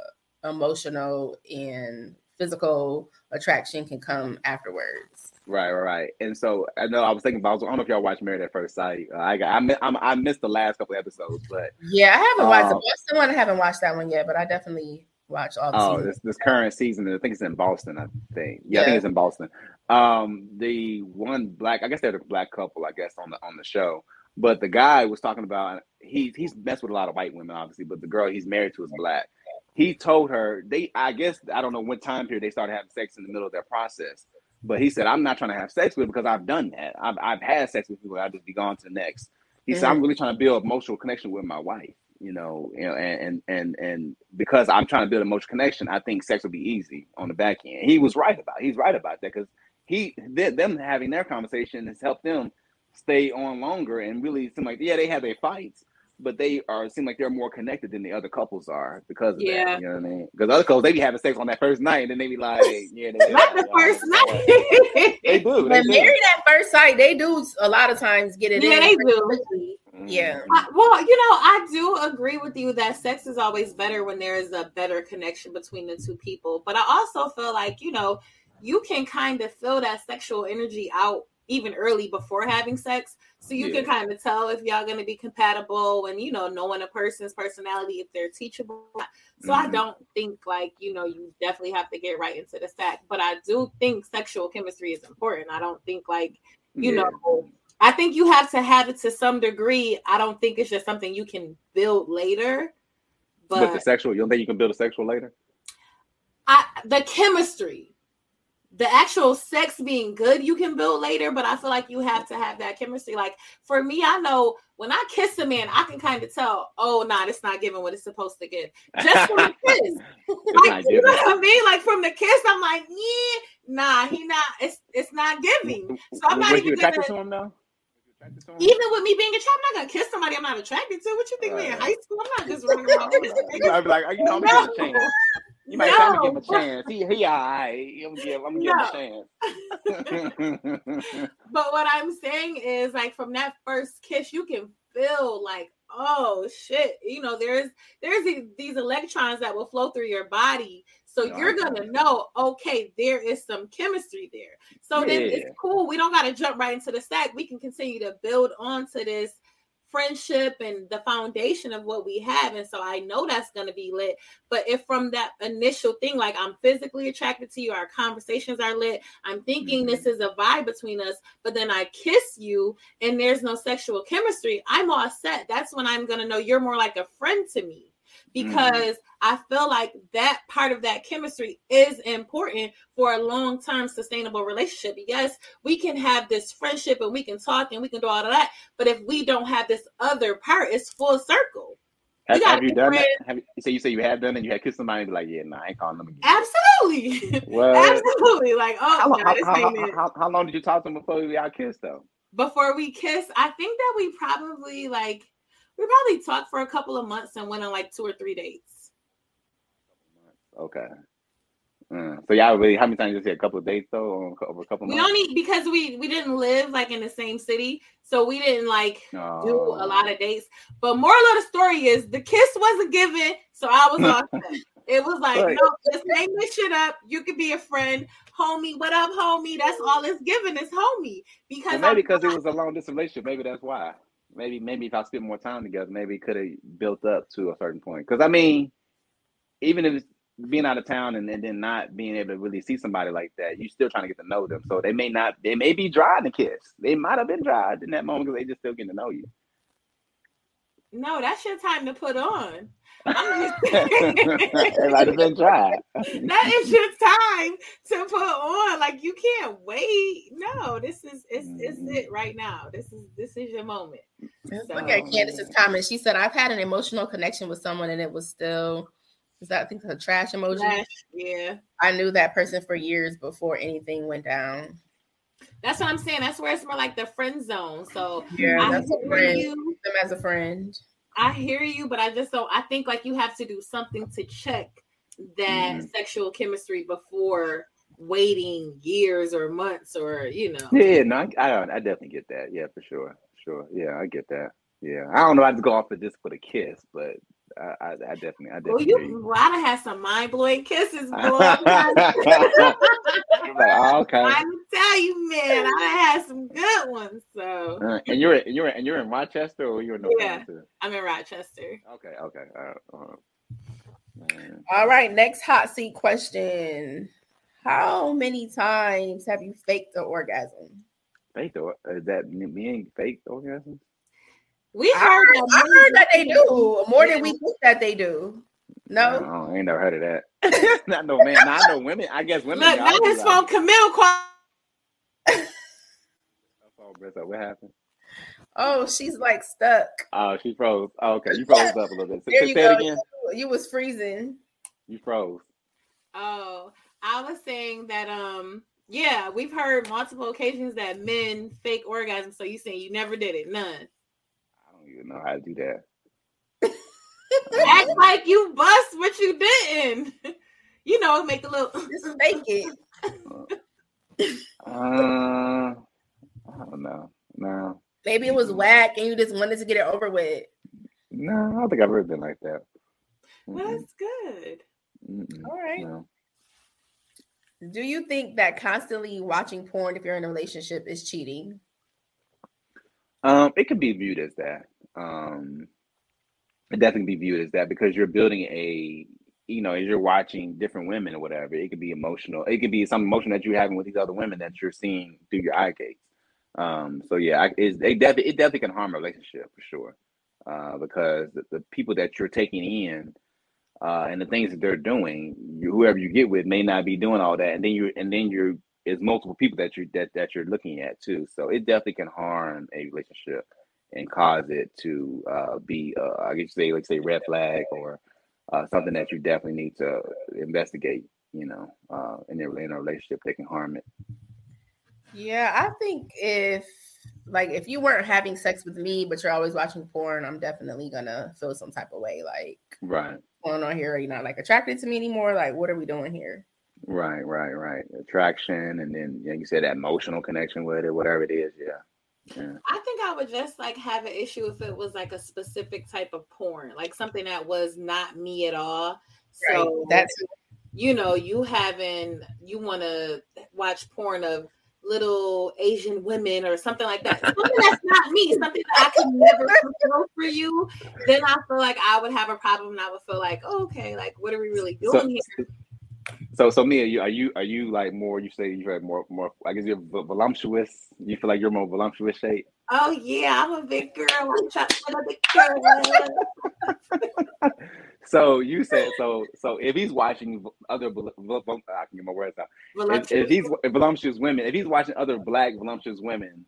emotional and physical attraction can come afterwards. Right, right, right. And so I know I was thinking about. I don't know if y'all watched Married at First Sight. Uh, I got, I, I'm, I missed the last couple episodes, but Yeah, I haven't watched the Um, Boston one. I haven't watched that one yet, but I definitely watched all the oh, this this current season, I think it's in Boston. I think, yeah, I think it's in Boston. Um, the one black, I guess they're the black couple, I guess on the on the show. But the guy was talking about he he's messed with a lot of white women, obviously, but the girl he's married to is black. He told her they, I guess, I don't know what time period they started having sex in the middle of their process. But he said, I'm not trying to have sex with because I've done that. I've, I've had sex with people. I'll just be gone to the next. He said, I'm mm-hmm. really trying to build emotional connection with my wife, you know, you know, and, and, and, and because I'm trying to build emotional connection, I think sex will be easy on the back end. He was right about, he's right about that because he, them having their conversation has helped them stay on longer and really seem like, yeah, they have their fights, but they are seem like they're more connected than the other couples are because of Yeah. that. You know what I mean? Because other couples they be having sex on that first night and then they be like, yeah, they, Not the yeah, first yeah, night. They do. They When do. married at first sight, they do a lot of times get it Yeah, in they pretty do. quickly. Mm-hmm. Yeah. I- well, you know, I do agree with you that sex is always better when there is a better connection between the two people. But I also feel like, you know, you can kind of feel that sexual energy out even early before having sex. So you can kind of tell if y'all going to be compatible and, you know, knowing a person's personality, if they're teachable. So I Mhm. don't think like, you know, you definitely have to get right into the sack. But I do think sexual chemistry is important. I don't think like, you Yeah. know, I think you have to have it to some degree. I don't think it's just something you can build later. But, But the sexual, you don't think you can build a sexual later? I the chemistry, the actual sex being good, you can build later. But I feel like you have to have that chemistry. Like for me, I know when I kiss a man, I can kind of tell. Oh, nah, it's not giving what it's supposed to give. Just from the kiss, like you know what I mean. Like from the kiss, I'm like, yeah, nah, he not. It's it's not giving. So I'm not Was even you attracted gonna- to him though? Attracted to him? Even with me being a child, I'm not gonna kiss somebody I'm not attracted to. What you think me in high school? I'm not just running around. with You niggas. might be like, you know, I'm gonna give him a chance. You might try to give him a No. chance. He, he, all right. I'm gonna give, I'm gonna give him a chance. But what I'm saying is, like, from that first kiss, you can feel like, oh shit, you know, there's there's these, electrons that will flow through your body. So No, you're gonna know, okay, there is some chemistry there. So then it's cool. We don't gotta jump right into the stack. We can continue to build onto this friendship and the foundation of what we have. And so I know that's gonna be lit. But if from that initial thing, like I'm physically attracted to you, our conversations are lit, I'm thinking Mhm. this is a vibe between us, but then I kiss you and there's no sexual chemistry, I'm all set. That's when I'm gonna know you're more like a friend to me Mm-hmm. because I feel like that part of that chemistry is important for a long term sustainable relationship. Yes, we can have this friendship and we can talk and we can do all of that, but if we don't have this other part, it's full circle. Have, got have you done that? different- Have you, so you say you have done it? You had kissed somebody and be like, yeah, nah, I ain't calling them again. Absolutely. Absolutely. Like, oh, How, long- how, how, how, how, how long did you talk to them before y'all kissed though? Before we kissed, I think that we probably like we probably talked for a couple of months and went on like two or three dates. Okay. Mm. So y'all really how many times you say a couple of dates though over- a couple We months? only because we we didn't live like in the same city, so we didn't like do Oh. a lot of dates. But moral of the story is the kiss wasn't given, so I was all. It was like, Right. no, just hang this shit up. You could be a friend, homie. What up, homie? That's all it's given is homie. Because Well, maybe because it was a long distance relationship. Maybe that's why. Maybe maybe if I spent more time together, maybe it could have built up to a certain point. Because I mean, even if it's being out of town and, and then not being able to really see somebody like that, you're still trying to get to know them. So they may not, they may be dry in the kiss. They might have been dry in that moment because they just still getting to know you. no, that's your time to put on. It might have been dry. that is your time to put on. Like you can't wait. No, this is it's, it's it mm-hmm. right now. This is this is your moment. Let's So- Look at Candace's comment. She said, "I've had an emotional connection with someone, and it was still." Is that I think a trash emoji? Flash, yeah. I knew that person for years before anything went down. That's what I'm saying. That's where it's more like the friend zone. So Yeah, I that's a friend. you. Them as a friend. I hear you, but I just don't. I think like you have to do something to check that Mhm. sexual chemistry before waiting years or months or you know. Yeah, no, I, I, I definitely get that. Yeah, for sure. Sure. Yeah, I get that. Yeah. I don't know. I'd go off for just for the kiss, but I, I, I definitely, I Well, definitely. hear you, well, I done had some mind blowing kisses, boy. I'm like, oh, okay. I can tell you, man, I done had some good ones. So Uh, and you're in, you're and you're in Rochester or you're in North Yeah. Carolina? I'm in Rochester. Okay, okay. Uh, uh. All right, next hot seat question. How many times have you faked the orgasm? Faked or is that me being fake orgasm? We I heard, heard, that I heard that they do more than we think that they do. No, I, I ain't never heard of that. not no man. Not no women. I guess women. Look, y'all now do his phone Camille call. Oh, Brissa, What happened? oh, she's like stuck. Oh, she froze. Oh, okay, you froze up a little bit. There Say you it go. again. You was freezing. You froze. Oh, I was saying that um yeah, we've heard multiple occasions that men fake orgasms. So you saying you never did it? None. I even know how to do that. Act like you bust, but you didn't. You know, make a little. Just fake it. Uh, I don't know. No, Maybe it was whack and you just wanted to get it over with. no, I don't think I've ever been like that. Well, Mm-mm, that's good. mm-mm, All right. no. Do you think that constantly watching porn if you're in a relationship is cheating? Um, it could be viewed as that. Um, it definitely be viewed as that because you're building a, you know, as you're watching different women or whatever. It could be emotional. It could be some emotion that you're having with these other women that you're seeing through your eye gates. Um, so yeah, I, it's, it definitely it definitely can harm a relationship for sure, uh, because the, the people that you're taking in. Uh, and the things that they're doing, you, whoever you get with may not be doing all that, and then you and then you're is multiple people that you that that you're looking at too. So it definitely can harm a relationship and cause it to uh, be, uh, I guess say like say red flag or uh, something that you definitely need to investigate. You know, uh, in a, in a relationship that can harm it. Yeah, I think if like if you weren't having sex with me, but you're always watching porn, I'm definitely gonna feel some type of way. Like, Right, going on here? Are you not like attracted to me anymore? Like, what are we doing here? right, right, right. Attraction, and then you, know, you said that emotional connection with it, whatever it is. Yeah, yeah. I think I would just like have an issue if it was like a specific type of porn, like something that was not me at all. Right. So That's you know, you having you want to watch porn of little Asian women or something like that. Something that's not me, something that I could never fulfill for you. Then I feel like I would have a problem, and I would feel like, oh, okay, like what are we really doing So, here? So, so Mia, you are you are you like more? You say you're more more. I guess you're vo- voluptuous. You feel like you're more voluptuous shape. Oh yeah, I'm a big girl. I'm trying to a big girl. So you said so. So if he's watching other, vol- vol- vol- I can get my words out. If, if he's voluptuous women, if he's watching other black voluptuous women,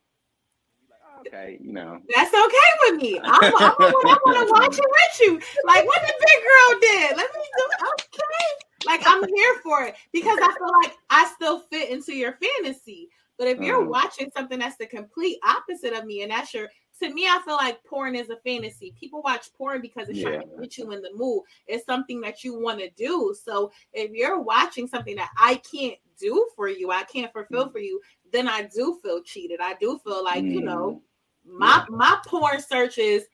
oh, okay, you know. That's okay with me. I'm, I'm, I want to watch it with you. Like what the big girl did. Let me do okay. Like I'm here for it because I feel like I still fit into your fantasy. But if you're Mhm. watching something that's the complete opposite of me, and that's your to me, I feel like porn is a fantasy. People watch porn because it's trying to Yeah. get you in the mood. It's something that you want to do. So if you're watching something that I can't do for you, I can't fulfill for you, then I do feel cheated. I do feel like, you know, my my porn search is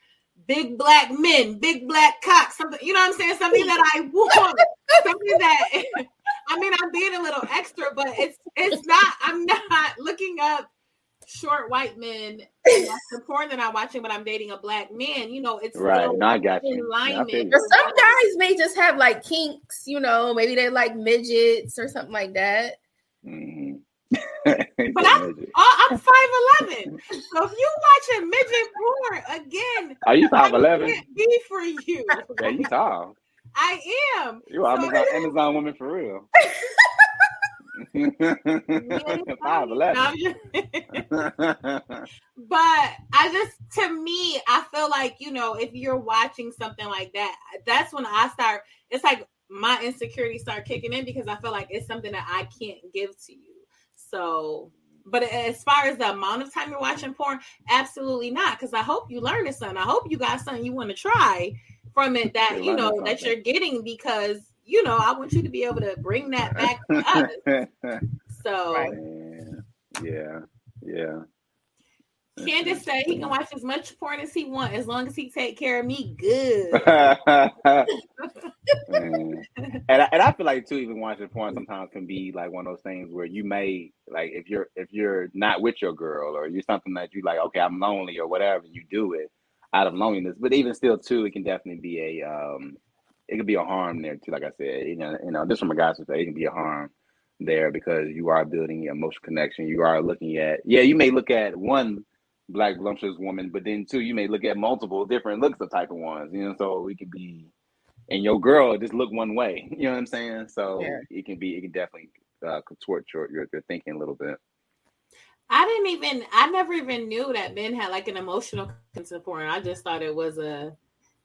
big black men, big black cocks, something, you know what I'm saying? Something that I want, something that I mean, I'm being a little extra, but it's it's not, I'm not looking up short white men. and That's the porn that I'm watching, but I'm dating a black man. You know, it's Right. still No, I got in you. Yeah, I alignment. feel some guys may just have like kinks, you know, maybe they like midgets or something like that. Mhm. But I- Oh, I'm five eleven. So if you watch watching midget porn again, Are you I five eleven? can't be for you. Yeah, you tall. I am. You are Amazon, Amazon woman for real. Five eleven. Just- but I just to me, I feel like you know, if you're watching something like that, that's when I start. It's like my insecurities start kicking in because I feel like it's something that I can't give to you. So, but as far as the amount of time you're watching porn, absolutely not. Because I hope you learned something. I hope you got something you want to try from it that You're you know that you're getting because you know I want you to be able to bring that back to us. So. Yeah, yeah. Candace said he can watch as much porn as he want as long as he take care of me good. Mm. and I, and I feel like too, even watching porn sometimes can be like one of those things where you may like if you're if you're not with your girl or you're something that you like, okay, I'm lonely or whatever, you do it out of loneliness. But even still, too, it can definitely be a um, it could be a harm there too. Like I said, you know, you know, this from a guy's perspective, it can be a harm there because you are building emotional connection. You are looking at yeah, you may look at one black voluptuous woman, but then too, you may look at multiple different looks of type of ones. You know, so it could be and your girl just look one way. You know what I'm saying? So Yeah. it can be, it can definitely uh, contort your, your your thinking a little bit. I didn't even I never even knew that men had like an emotional connection porn. I just thought it was a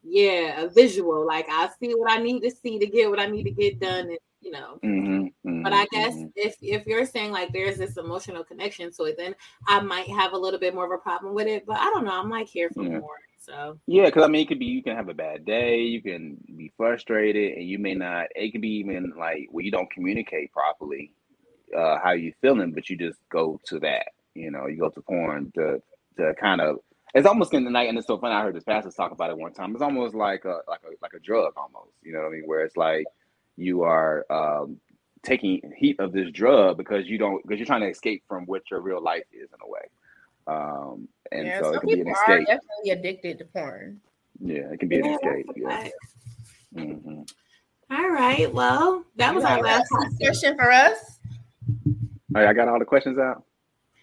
yeah, a visual. Like I see what I need to see to get what I need to get done and you know. Mm-hmm, But I guess if if you're saying like there's this emotional connection to it, then I might have a little bit more of a problem with it. But I don't know. I'm like here for Yeah. more. So yeah, because I mean, it could be you can have a bad day, you can be frustrated, and you may not. It could be even like where you don't communicate properly uh, how you feeling, but you just go to that. You know, you go to porn to to kind of. It's almost in the night, and it's so funny. I heard this pastor talk about it one time. It's almost like a like a like a drug, almost. You know what I mean? Where it's like you are um, taking heat of this drug because you don't because you're trying to escape from what your real life is in a way. Um, and yeah, so it some can be an people are escape. definitely addicted to porn. Yeah, it can be an escape. Yeah. fact. hmm all right. Well, that was You our last a question. question for us. All right, I got all the questions out.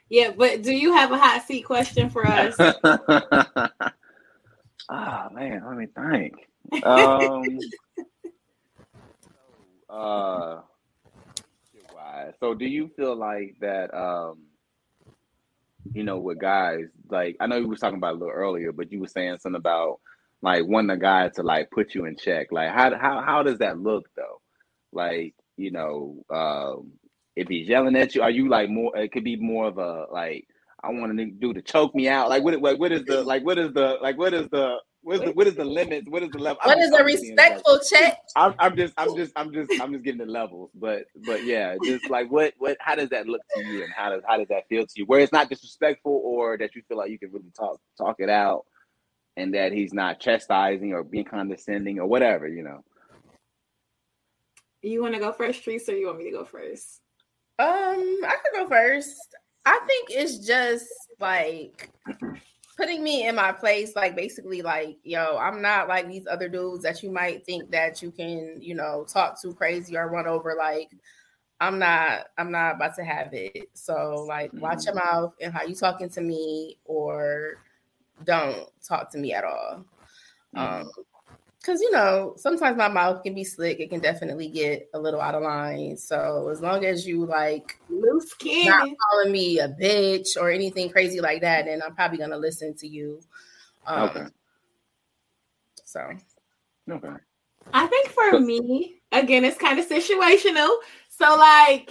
Yeah, but do you have a hot seat question for us? oh man, let me think. Um, uh? So, do you feel like that? Um, you know, with guys, like I know you was talking about a little earlier, but you were saying something about like wanting a guy to like put you in check. Like, how how how does that look though? Like, you know, um, if he's yelling at you, are you like more? It could be more of a like, I want to do to choke me out. Like, what? Like, what is the like? What is the like? What is the what is the what is the limits? What is the level? What I'm is just- a I'm just being like- respectful check? I'm, I'm just, I'm just, I'm just, I'm just getting the levels, but, but yeah, just like what, what, how does that look to you, and how does, how does that feel to you? Where it's not disrespectful, or that you feel like you can really talk, talk it out, and that he's not chastising or being condescending or whatever, you know. You want to go first, Trees, or you want me to go first? Um, I could go first. I think it's just like putting me in my place, like basically like, yo, I'm not like these other dudes that you might think that you can, you know, talk too crazy or run over. Like, I'm not, I'm not about to have it. So like watch your mouth and how you talking to me or don't talk to me at all. Um because you know sometimes my mouth can be slick. It can definitely get a little out of line. So as long as you like Loose skin not cannon. calling me a bitch or anything crazy like that, then I'm probably gonna listen to you. Um, Okay. So Okay. I think for me, again, it's kind of situational. So like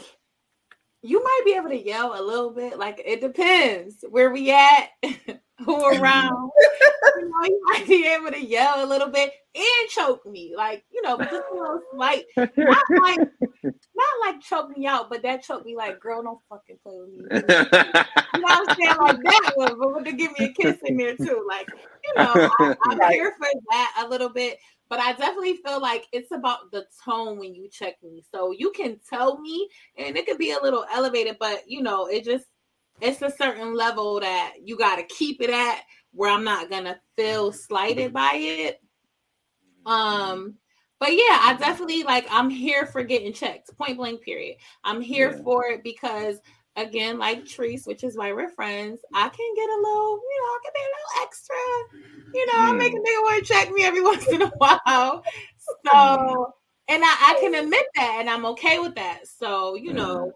you might be able to yell a little bit. Like it depends where we at, who around. you know, you might be able to yell a little bit and choke me. Like, you know, just a little slight, not like not like choke me out, but that choke me like, girl, don't fucking play with me. You know what I'm saying? Like that one, but to give me a kiss in there too. Like, you know, I, I'm here for that a little bit, but I definitely feel like it's about the tone when you check me. So you can tell me, and it could be a little elevated, but you know, it just it's a certain level that you got to keep it at where I'm not gonna feel slighted by it. Um, but yeah, I definitely like I'm here for getting checked, point blank, period. I'm here Yeah. for it because again, like Treese, which is why we're friends, I can get a little, you know, I can be a little extra. You know, I make a Mm. nigga want to check me every once in a while. So and I, I can admit that and I'm okay with that. So, you know,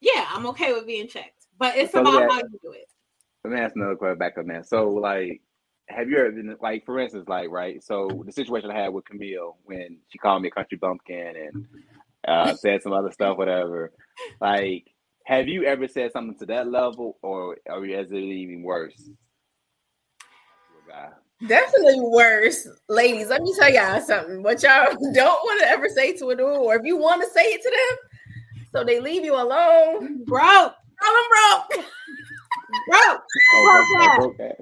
yeah, I'm okay with being checked. But it's So about how you do it. Let me ask another question back on that. So, like, have you ever been like, for instance, like, right? So the situation I had with Camille when she called me a country bumpkin and uh, said some other stuff, whatever. Like, have you ever said something to that level, or or is it even worse? To a guy? definitely worse, ladies. Let me tell y'all something. What y'all don't want to ever say to a dude, or if you want to say it to them, so they leave you alone. Broke, Call them broke. broke. Oh, okay.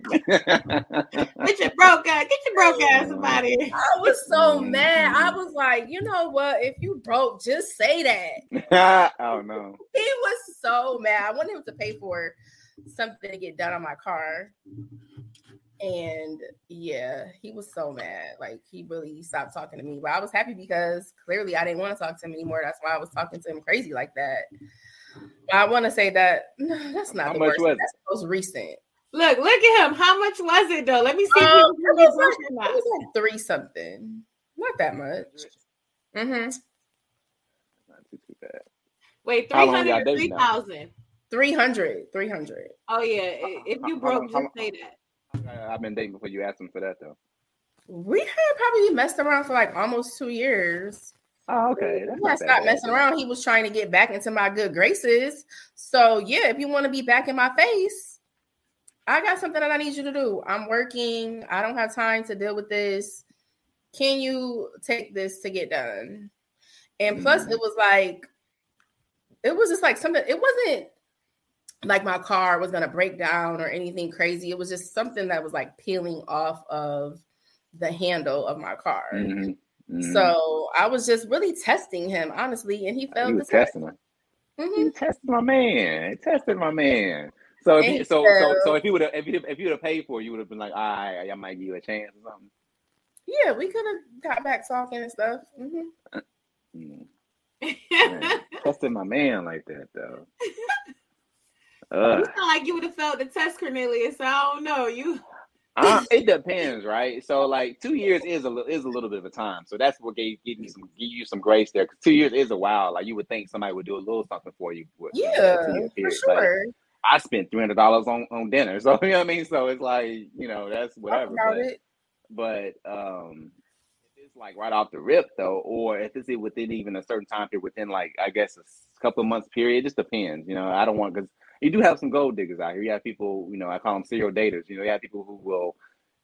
Get your broke ass, get your broke ass here. I was so mad. I was like, you know what? If you broke, just say that. oh no. He was so mad. I wanted him to pay for something to get done on my car. And yeah, he was so mad. Like he really stopped talking to me. But I was happy because clearly I didn't want to talk to him anymore. That's why I was talking to him crazy like that. But I want to say that no, that's not How the much worst. was? That's the most recent. Look, look at him. How much was it though? Let me see. Um, it was was like, it was like three something. Not that much. Mm-hmm. Not too, too bad. Wait, How three long y'all hundred or dating three now? thousand? 300. 300. Oh yeah. If you How- broke, how- just say that. I- I've been dating before you asked him for that though. We had probably messed around for like almost two years. Oh, okay. That's not stopped messing around, he was trying to get back into my good graces. So yeah, if you want to be back in my face, I got something that I need you to do. I'm working. I don't have time to deal with this. Can you take this to get done? And plus, Mhm. it was like, it was just like something. It wasn't like my car was gonna break down or anything crazy. It was just something that was like peeling off of the handle of my car. Mhm, mhm. So I was just really testing him, honestly, and he you failed the was test. testing him. Mhm. You tested my man. He tested my man. So if you, he so so so if you would have if you if you would have paid for it, you would have been like, all right, I might give you a chance or something. Yeah, we could have got back talking and stuff. hmm Mm. Man, testing my man like that though. You Uh, sound like you would have felt the test, Cornelius. I don't know. You uh, it depends, right? So like two years is a little is a little bit of a time. So that's what gave give you some give you some grace there. 'Cause two years is a while. Like you would think somebody would do a little something for you. with, Yeah, for sure. I spent three hundred dollars on on dinner. So you know what I mean. So it's like you know that's whatever. But it. but um it's like right off the rip though, or if it's within even a certain time period, within like I guess a couple of months period, it just depends. You know, I don't want because you do have some gold diggers out here. You have people, you know, I call them serial daters. You know, you have people who will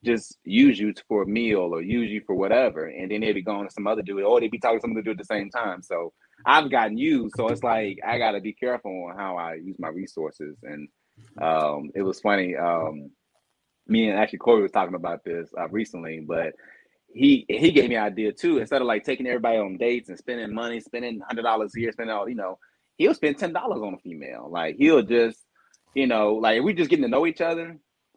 just use you for a meal or use you for whatever, and then they'd be going to some other dude, or they'd be talking to some other dude at the same time. So I've gotten used, so it's like I got to be careful on how I use my resources. And um, it was funny. Um, me and actually Corey was talking about this uh, recently, but he he gave me an idea too. Instead of like taking everybody on dates and spending money, spending hundred dollars here, spending all you know, he'll spend ten dollars on a female. Like he'll just, you know, like if we just getting to know each other,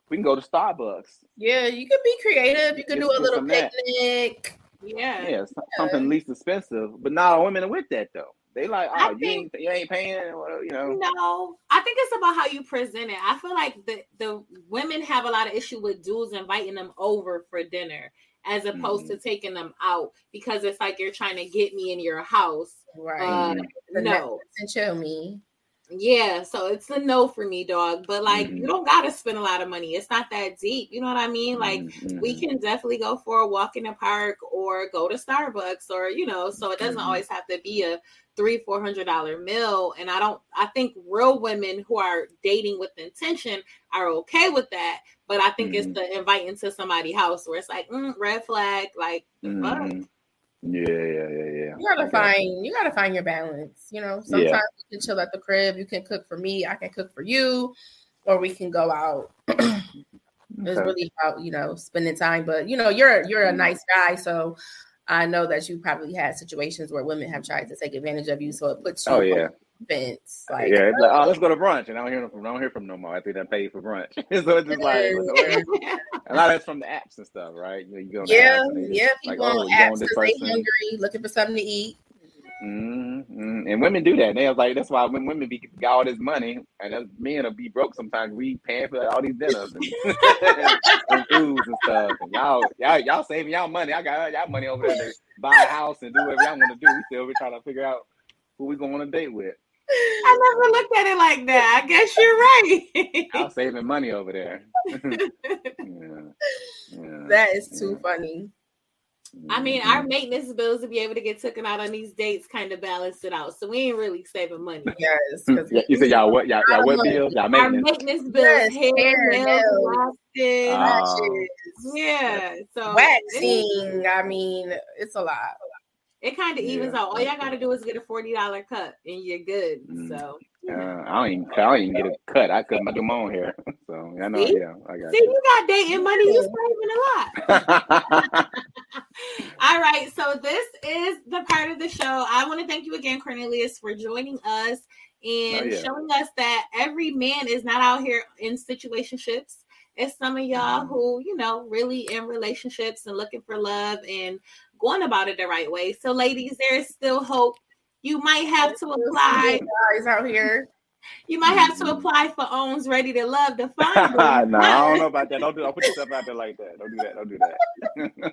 we can go to Starbucks. Yeah, you could be creative. You could Get- do a little picnic. yeah. Yeah, some- something least expensive. But not all women are with that though. They like, I oh, you think- ain't you ain't paying, you know. No, I think it's about how you present it. I feel like the the women have a lot of issue with dudes inviting them over for dinner as opposed to taking them out because it's like you're trying to get me in your house. Right. Uh, no, Netflix and chill me. yeah, so it's a no for me, dog. But like, Mhm. you don't gotta spend a lot of money. It's not that deep. You know what I mean? Like, Mhm, we can definitely go for a walk in the park or go to Starbucks or you know, so it doesn't Mhm. always have to be a three, four hundred dollar meal. And I don't I think real women who are dating with intention are okay with that. But I think it's Mhm. the inviting to somebody's house where it's like, mm, red flag, like the fuck. Mhm. Yeah, yeah, yeah, yeah. You gotta I got find you gotta find your balance. You know, sometimes Yeah. you can chill at the crib, you can cook for me, I can cook for you, or we can go out. It's really about, you know, spending time. But you know, you're you're a nice guy, so I know that you probably had situations where women have tried to take advantage of you, so it puts you Oh yeah, on defense. Like, yeah. It's like, oh. oh, let's go to brunch, and I don't hear from I don't hear from no more. I think they paid for brunch, so it's just like a lot of that's from the apps and stuff, right? You, know, you go yeah, apps and they just yeah, like, people oh, on apps because they hungry, looking for something to eat. Mm-hmm. And women do that. They was like, that's why when women be got all this money, and us men will be broke sometimes. We paying for all these dinners and, and foods and stuff. And y'all, y'all, y'all saving y'all money. I got y'all money over there to buy a house and do whatever y'all want to do. We still be trying to figure out who we going on a date with. I never looked at it like that. I guess you're right. I'm saving money over there. yeah. Yeah. That is too Yeah. funny. I mean, our maintenance bills to be able to get taken out on these dates kind of balance it out. So we ain't really saving money. Yes, because Yeah, you said y'all what? Y'all, y'all what Our bills? Y'all maintenance. Our maintenance? maintenance bills, Yes, hair, hair, nails, nails. lashes, Oh. yeah. So waxing. I mean, it's a lot. it kind of evens Yeah. out. All y'all got to do is get a forty dollar cut, and you're good. Mm. So Uh, I don't even. I don't even get a cut. I cut my do my own hair. So I know. See? Yeah, I got see, you got dating money. You saving a lot. All right, so this is the part of the show. I want to thank you again, Cornelius, for joining us and Oh, yeah. showing us that every man is not out here in situationships. It's some of y'all Mhm. who, you know, really in relationships and looking for love and going about it the right way. So, ladies, there is still hope. You might have to apply. guys out here. You might have to apply for OWN's ready to love to find no, I don't know about that. Don't do. Don't put yourself out there like that. Don't do that. Don't do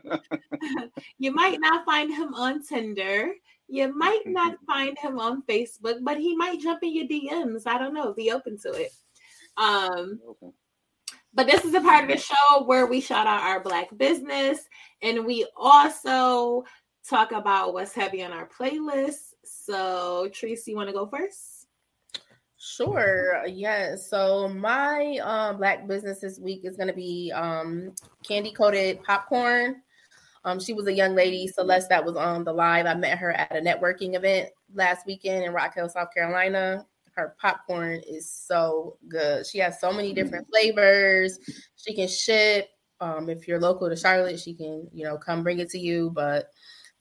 that. You might not find him on Tinder. You might not find him on Facebook, but he might jump in your DMs. I don't know. Be open to it. Um, Okay. but this is a part of the show where we shout out our black business and we also talk about what's heavy on our playlist. So, Tracy, you want to go first? Sure. Yes. So my um black business this week is gonna be um candy coated popcorn. Um, she was a young lady, Celeste, that was on the live. I met her at a networking event last weekend in Rock Hill, South Carolina. Her popcorn is so good. She has so many different flavors. She can ship. Um, if you're local to Charlotte, she can, you know, come bring it to you. But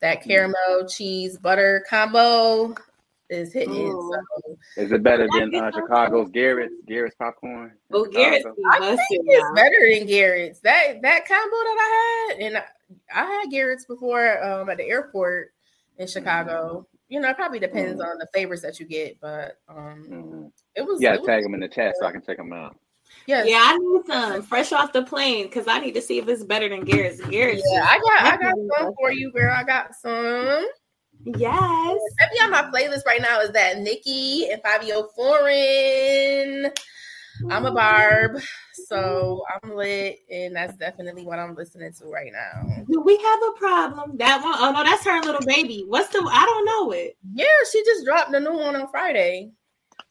that caramel cheese butter combo is hitting. So Is it better than uh. Chicago's Garrett's Garrett's popcorn? in Oh, Garrett's Chicago? I think it's better than Garrett's. That that combo that I had, and I, I had Garrett's before um, at the airport in Chicago. You know, it probably depends Mhm. on the flavors that you get, but um, it was. You it was tag them in the chat so I can check them out. Yes. Yeah, I need some fresh off the plane because I need to see if it's better than Garrett's. Garrett's. Yeah, I got I got some for you, girl. I got some. Yes. Heavy on my playlist right now is that Nicki and Fivio Foreign. I'm a barb, so I'm lit, and that's definitely what I'm listening to right now. Do we have a problem? That one? Oh no, that's her little baby. What's the? I don't know it. Yeah, she just dropped the new one on Friday.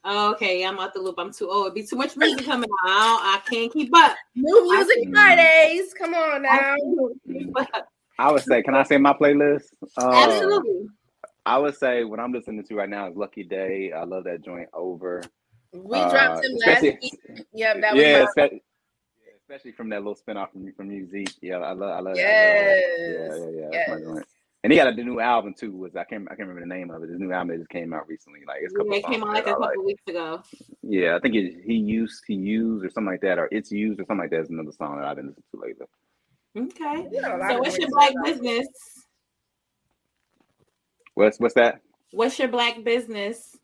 Okay, I'm out the loop. I'm too old. It'd be too much music coming out. I, I can't keep up. New music Fridays. Come on now. can't keep up. I would say, can I say my playlist? Uh, Absolutely. I would say what I'm listening to right now is Lucky Daye. I love that joint over. We Uh, dropped him last week. Yeah, that was yeah, my- especially, especially from that little spinoff from from Music. Yeah, I love, I love Yes. that. Yeah, yeah, yeah. That's my Yes. Joint. And he got a new album too. Was I can't I can't remember the name of it. His new album that just came out recently. Like it's a couple Yeah, it came out like a I couple like. weeks ago. Yeah, I think it, he used he used or something like that, or it's used or something like that. Is another song that I've been listening to lately. Okay. We got So what's your black business? What's what's that? What's your black business?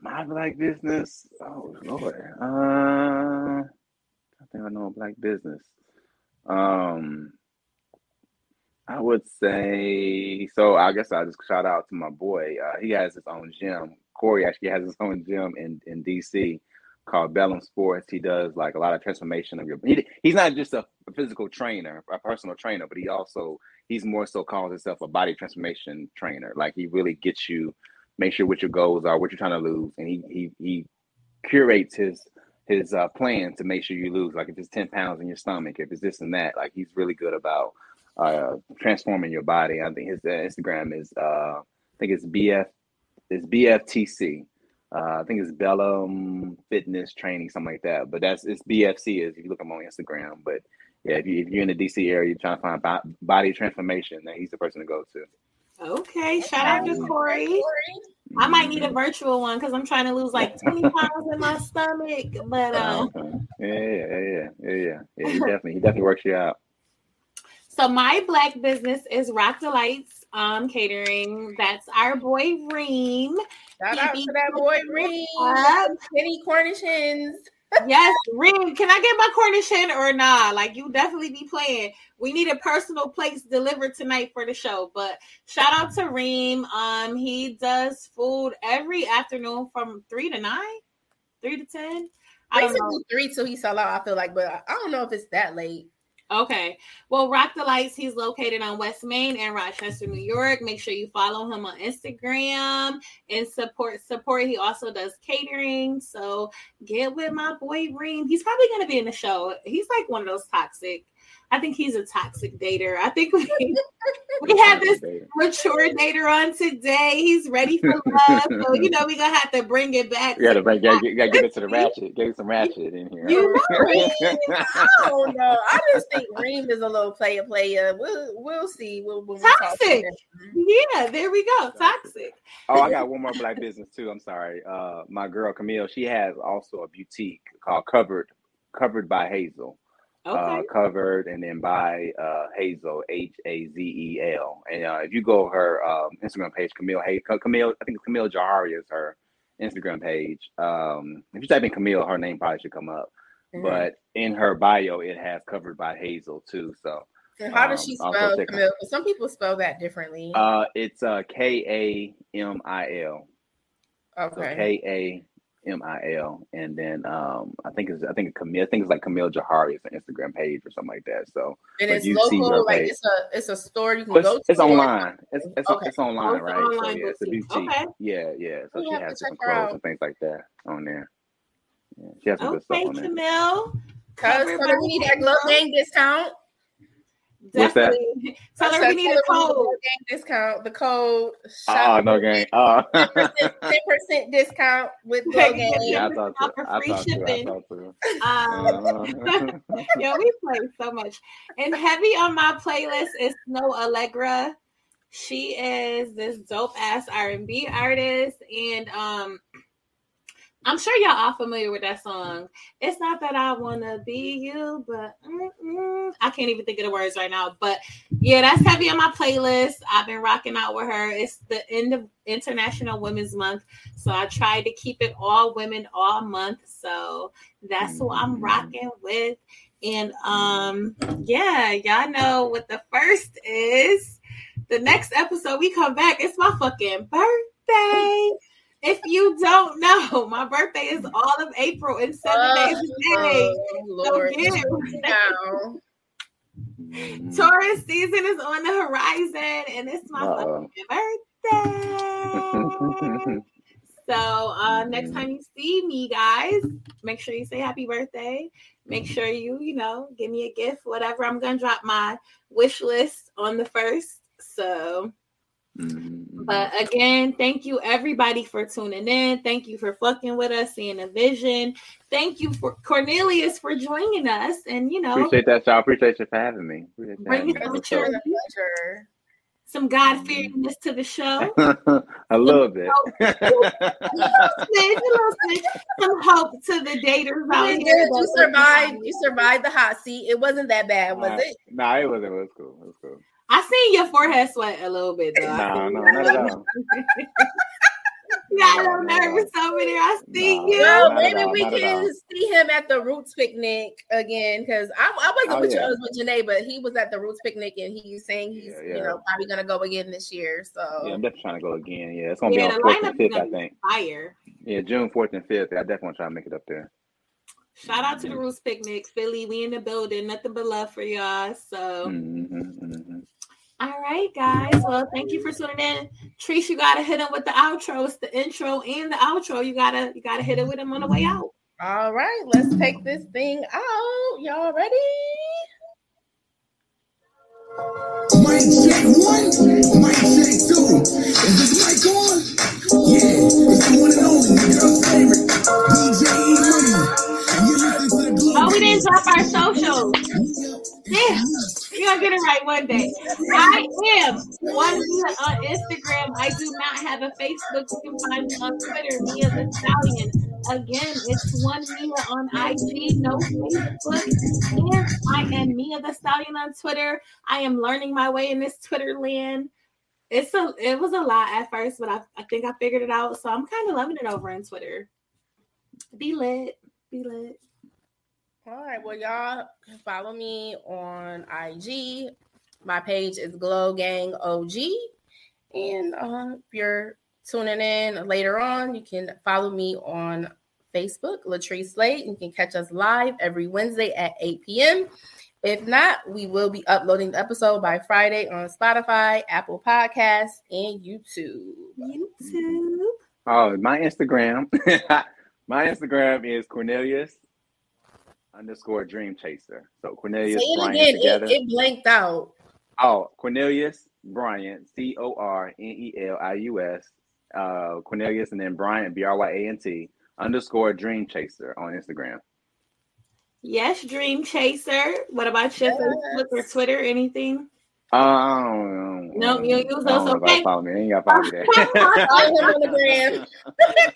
My black business. Oh Lord. Uh, I think I know a black business. Um, I would say so. I guess I'll just shout out to my boy. Uh, he has his own gym. Corey actually has his own gym in in DC called Bellum Sports. He does like a lot of transformation of your. He, he's not just a, physical trainer, a personal trainer, but he also he's more so calls himself a body transformation trainer. Like he really gets you, make sure what your goals are, what you're trying to lose, and he he he curates his his uh, plan to make sure you lose. Like if it's ten pounds in your stomach, if it's this and that, like he's really good about uh, transforming your body. I think his uh, Instagram is uh, I think it's BF it's BFTC. Uh, I think it's Bellum Fitness Training, something like that. But that's it's BFC is if you look him on Instagram. But yeah, if, you, if you're in the DC area, you're trying to find bo- body transformation, then he's the person to go to. Okay, shout out to Corey. I might need a virtual one because I'm trying to lose like 20 pounds in my stomach. But uh, Okay. Yeah, yeah, yeah, yeah, yeah. Yeah, he definitely he definitely works you out. So my black business is Rock Delights um catering. That's our boy Reem. Shout out to that boy Reem. Up. Kenny Cornish hens. Yes, Reem. Can I get my Cornish hen or nah? Like you definitely be playing. We need a personal plates delivered tonight for the show. But shout out to Reem. Um, he does food every afternoon from three to nine, three to ten. I don't know. Basically three till he sell out. I feel like, but I don't know if it's that late. Okay. Well, Rock the Lights, he's located on West Main in Rochester, New York. Make sure you follow him on Instagram and support support. He also does catering. So get with my boy Reem. He's probably gonna be in the show. He's like one of those toxic. I think he's a toxic dater. I think we, we have this mature dater on today. He's ready for love. So you know we're gonna have to bring it back. You gotta, bring, gotta, get- gotta get it to the ratchet. Get some ratchet in here. You know Reem, I don't know. I just think Reem is a little player player. We'll we'll see. We'll, we talk to Toxic. Yeah, there we go. Toxic. Oh, I got one more black business too. I'm sorry. Uh, my girl Camille, she has also a boutique called Covered, Covered by Hazel. Okay. Uh, covered and then by uh, Hazel, H A Z E L. And uh, if you go her um, Instagram page, Camille, hey, Camille, I think Camille Jahari is her Instagram page. Um, if you type in Camille, her name probably should come up. Mhm. But in her bio, it has covered by Hazel too. So And how does um, she also spell Camille? Some people spell that differently. uh, it's uh, K A M I L. So okay. K A M I L, and then um, I think it's I think Camille. I think it's like Camille Jahari. It's an Instagram page or something like that. So and it's you see local, her like page. it's a it's a store you can but go it's, to. it's online. It's it's, Okay. it's online, Oh, it's right? online so yeah, it's a boutique. boutique. Okay. Yeah, yeah. So We she has check different clothes out. and things like that on there. Yeah, she has some good Okay, stuff on there. Camille. Cause Covered tell her we need that glow by gang discount. What's that? Definitely. Tell her we need a tell her we code. Discount. The code. Oh no, gang. Oh. Ten percent discount with Glow Gang. yeah, I thought to. For I thought to. Shipping. thought to. Um, Uh, yo, we play so much. And heavy on my playlist is Snoh Aalegra. She is this dope ass R and B artist, and um, I'm sure y'all are familiar with that song. It's not that I wanna be you, but mm-mm. I can't even think of the words right now. But yeah, that's heavy on my playlist. I've been rocking out with her. It's the end of International Women's Month, so I tried to keep it all women all month. So that's who I'm rocking with. And um, yeah, y'all know what the first is. The next episode we come back, it's my fucking birthday. If you don't know, my birthday is all of April and seven days a day. Oh, Lord. yeah. Now. mm, Taurus season is on the horizon, and it's my fucking birthday. So uh, next time you see me, guys, make sure you say happy birthday. Make sure you, you know, give me a gift, whatever. I'm gonna drop my wish list on the first. So, But mm-hmm. again, thank you everybody for tuning in. Thank you for fucking with us, seeing a vision. Thank you for Cornelius for joining us, and you know, Appreciate that, y'all. Appreciate you for having me. Appreciate you Bring having me. on What's the up? It's a pleasure. some God fearingness to the show. a little bit. Snitch, a little snitch. Some hope to the daters You out did here. You survived. You survived the hot seat. It wasn't that bad, was Nah, it? Nah, it wasn't. It was cool. It was cool. I seen your forehead sweat a little bit though. I Nah, seen no, it. not at all. Yeah, I'm nervous over there. I see Nah, you. Well, maybe all, we can see him at the Roots picnic again because I, I wasn't Oh, with you. I was with Janae, but he was at the Roots picnic and he's saying he's Yeah, you know probably gonna go again this year. So Yeah, I'm definitely trying to go again. Yeah, it's gonna Yeah, be the on fourth and fifth, I think. fire. Yeah, June fourth and fifth. I definitely want to try to make it up there. Shout out to the Roots Picnic, Philly. We in the building. Nothing but love for y'all. So, hmm hmm all right, guys. Well, thank you for tuning in. Trees, you gotta hit him with the outro. It's the intro and the outro. You gotta you gotta hit it with him on the way out. all right, let's take this thing out. Y'all ready? Mic check one, mic check two. Is this mic on? Yeah, it's the one and only, your girl's favorite, DJ E Money. Didn't drop our socials. Yeah, we're gonna get it right one day. I am one Mia on uh, Instagram. I do not have a Facebook. You can find me on Twitter, Mia the Stallion. Again, it's one Mia on IG, no Facebook. And I am Mia the Stallion on Twitter. I am learning my way in this Twitter land. It's a it was a lot at first, but I, I think I figured it out. So I'm kind of loving it over on Twitter. Be lit. Be lit. All right, well, y'all can follow me on IG. My page is Glow Gang OG. And uh, if you're tuning in later on, you can follow me on Facebook, Latrice Slate. You can catch us live every Wednesday at 8 p.m. If not, we will be uploading the episode by Friday on Spotify, Apple Podcasts, and YouTube. YouTube. Oh, my Instagram. my Instagram is Cornelius underscore Dream Chaser. So Say Cornelius it Bryant again. together. It, it blanked out. Oh, Cornelius Bryant, C O R N E L I U S, uh, Cornelius, and then Bryant, B R Y A N T, underscore Dream Chaser on Instagram. Yes, Dream Chaser. What about your Yes. Facebook or Twitter? Anything? Um, nope, you use those. Know okay. Follow me. You got follow me. Follow him on the gram.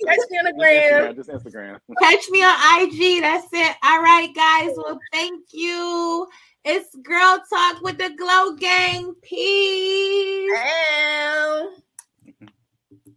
Catch me on the gram. Just Instagram. Catch me on IG. That's it. All right, guys. Well, thank you. It's Girl Talk with the Glow Gang. Peace. Hello.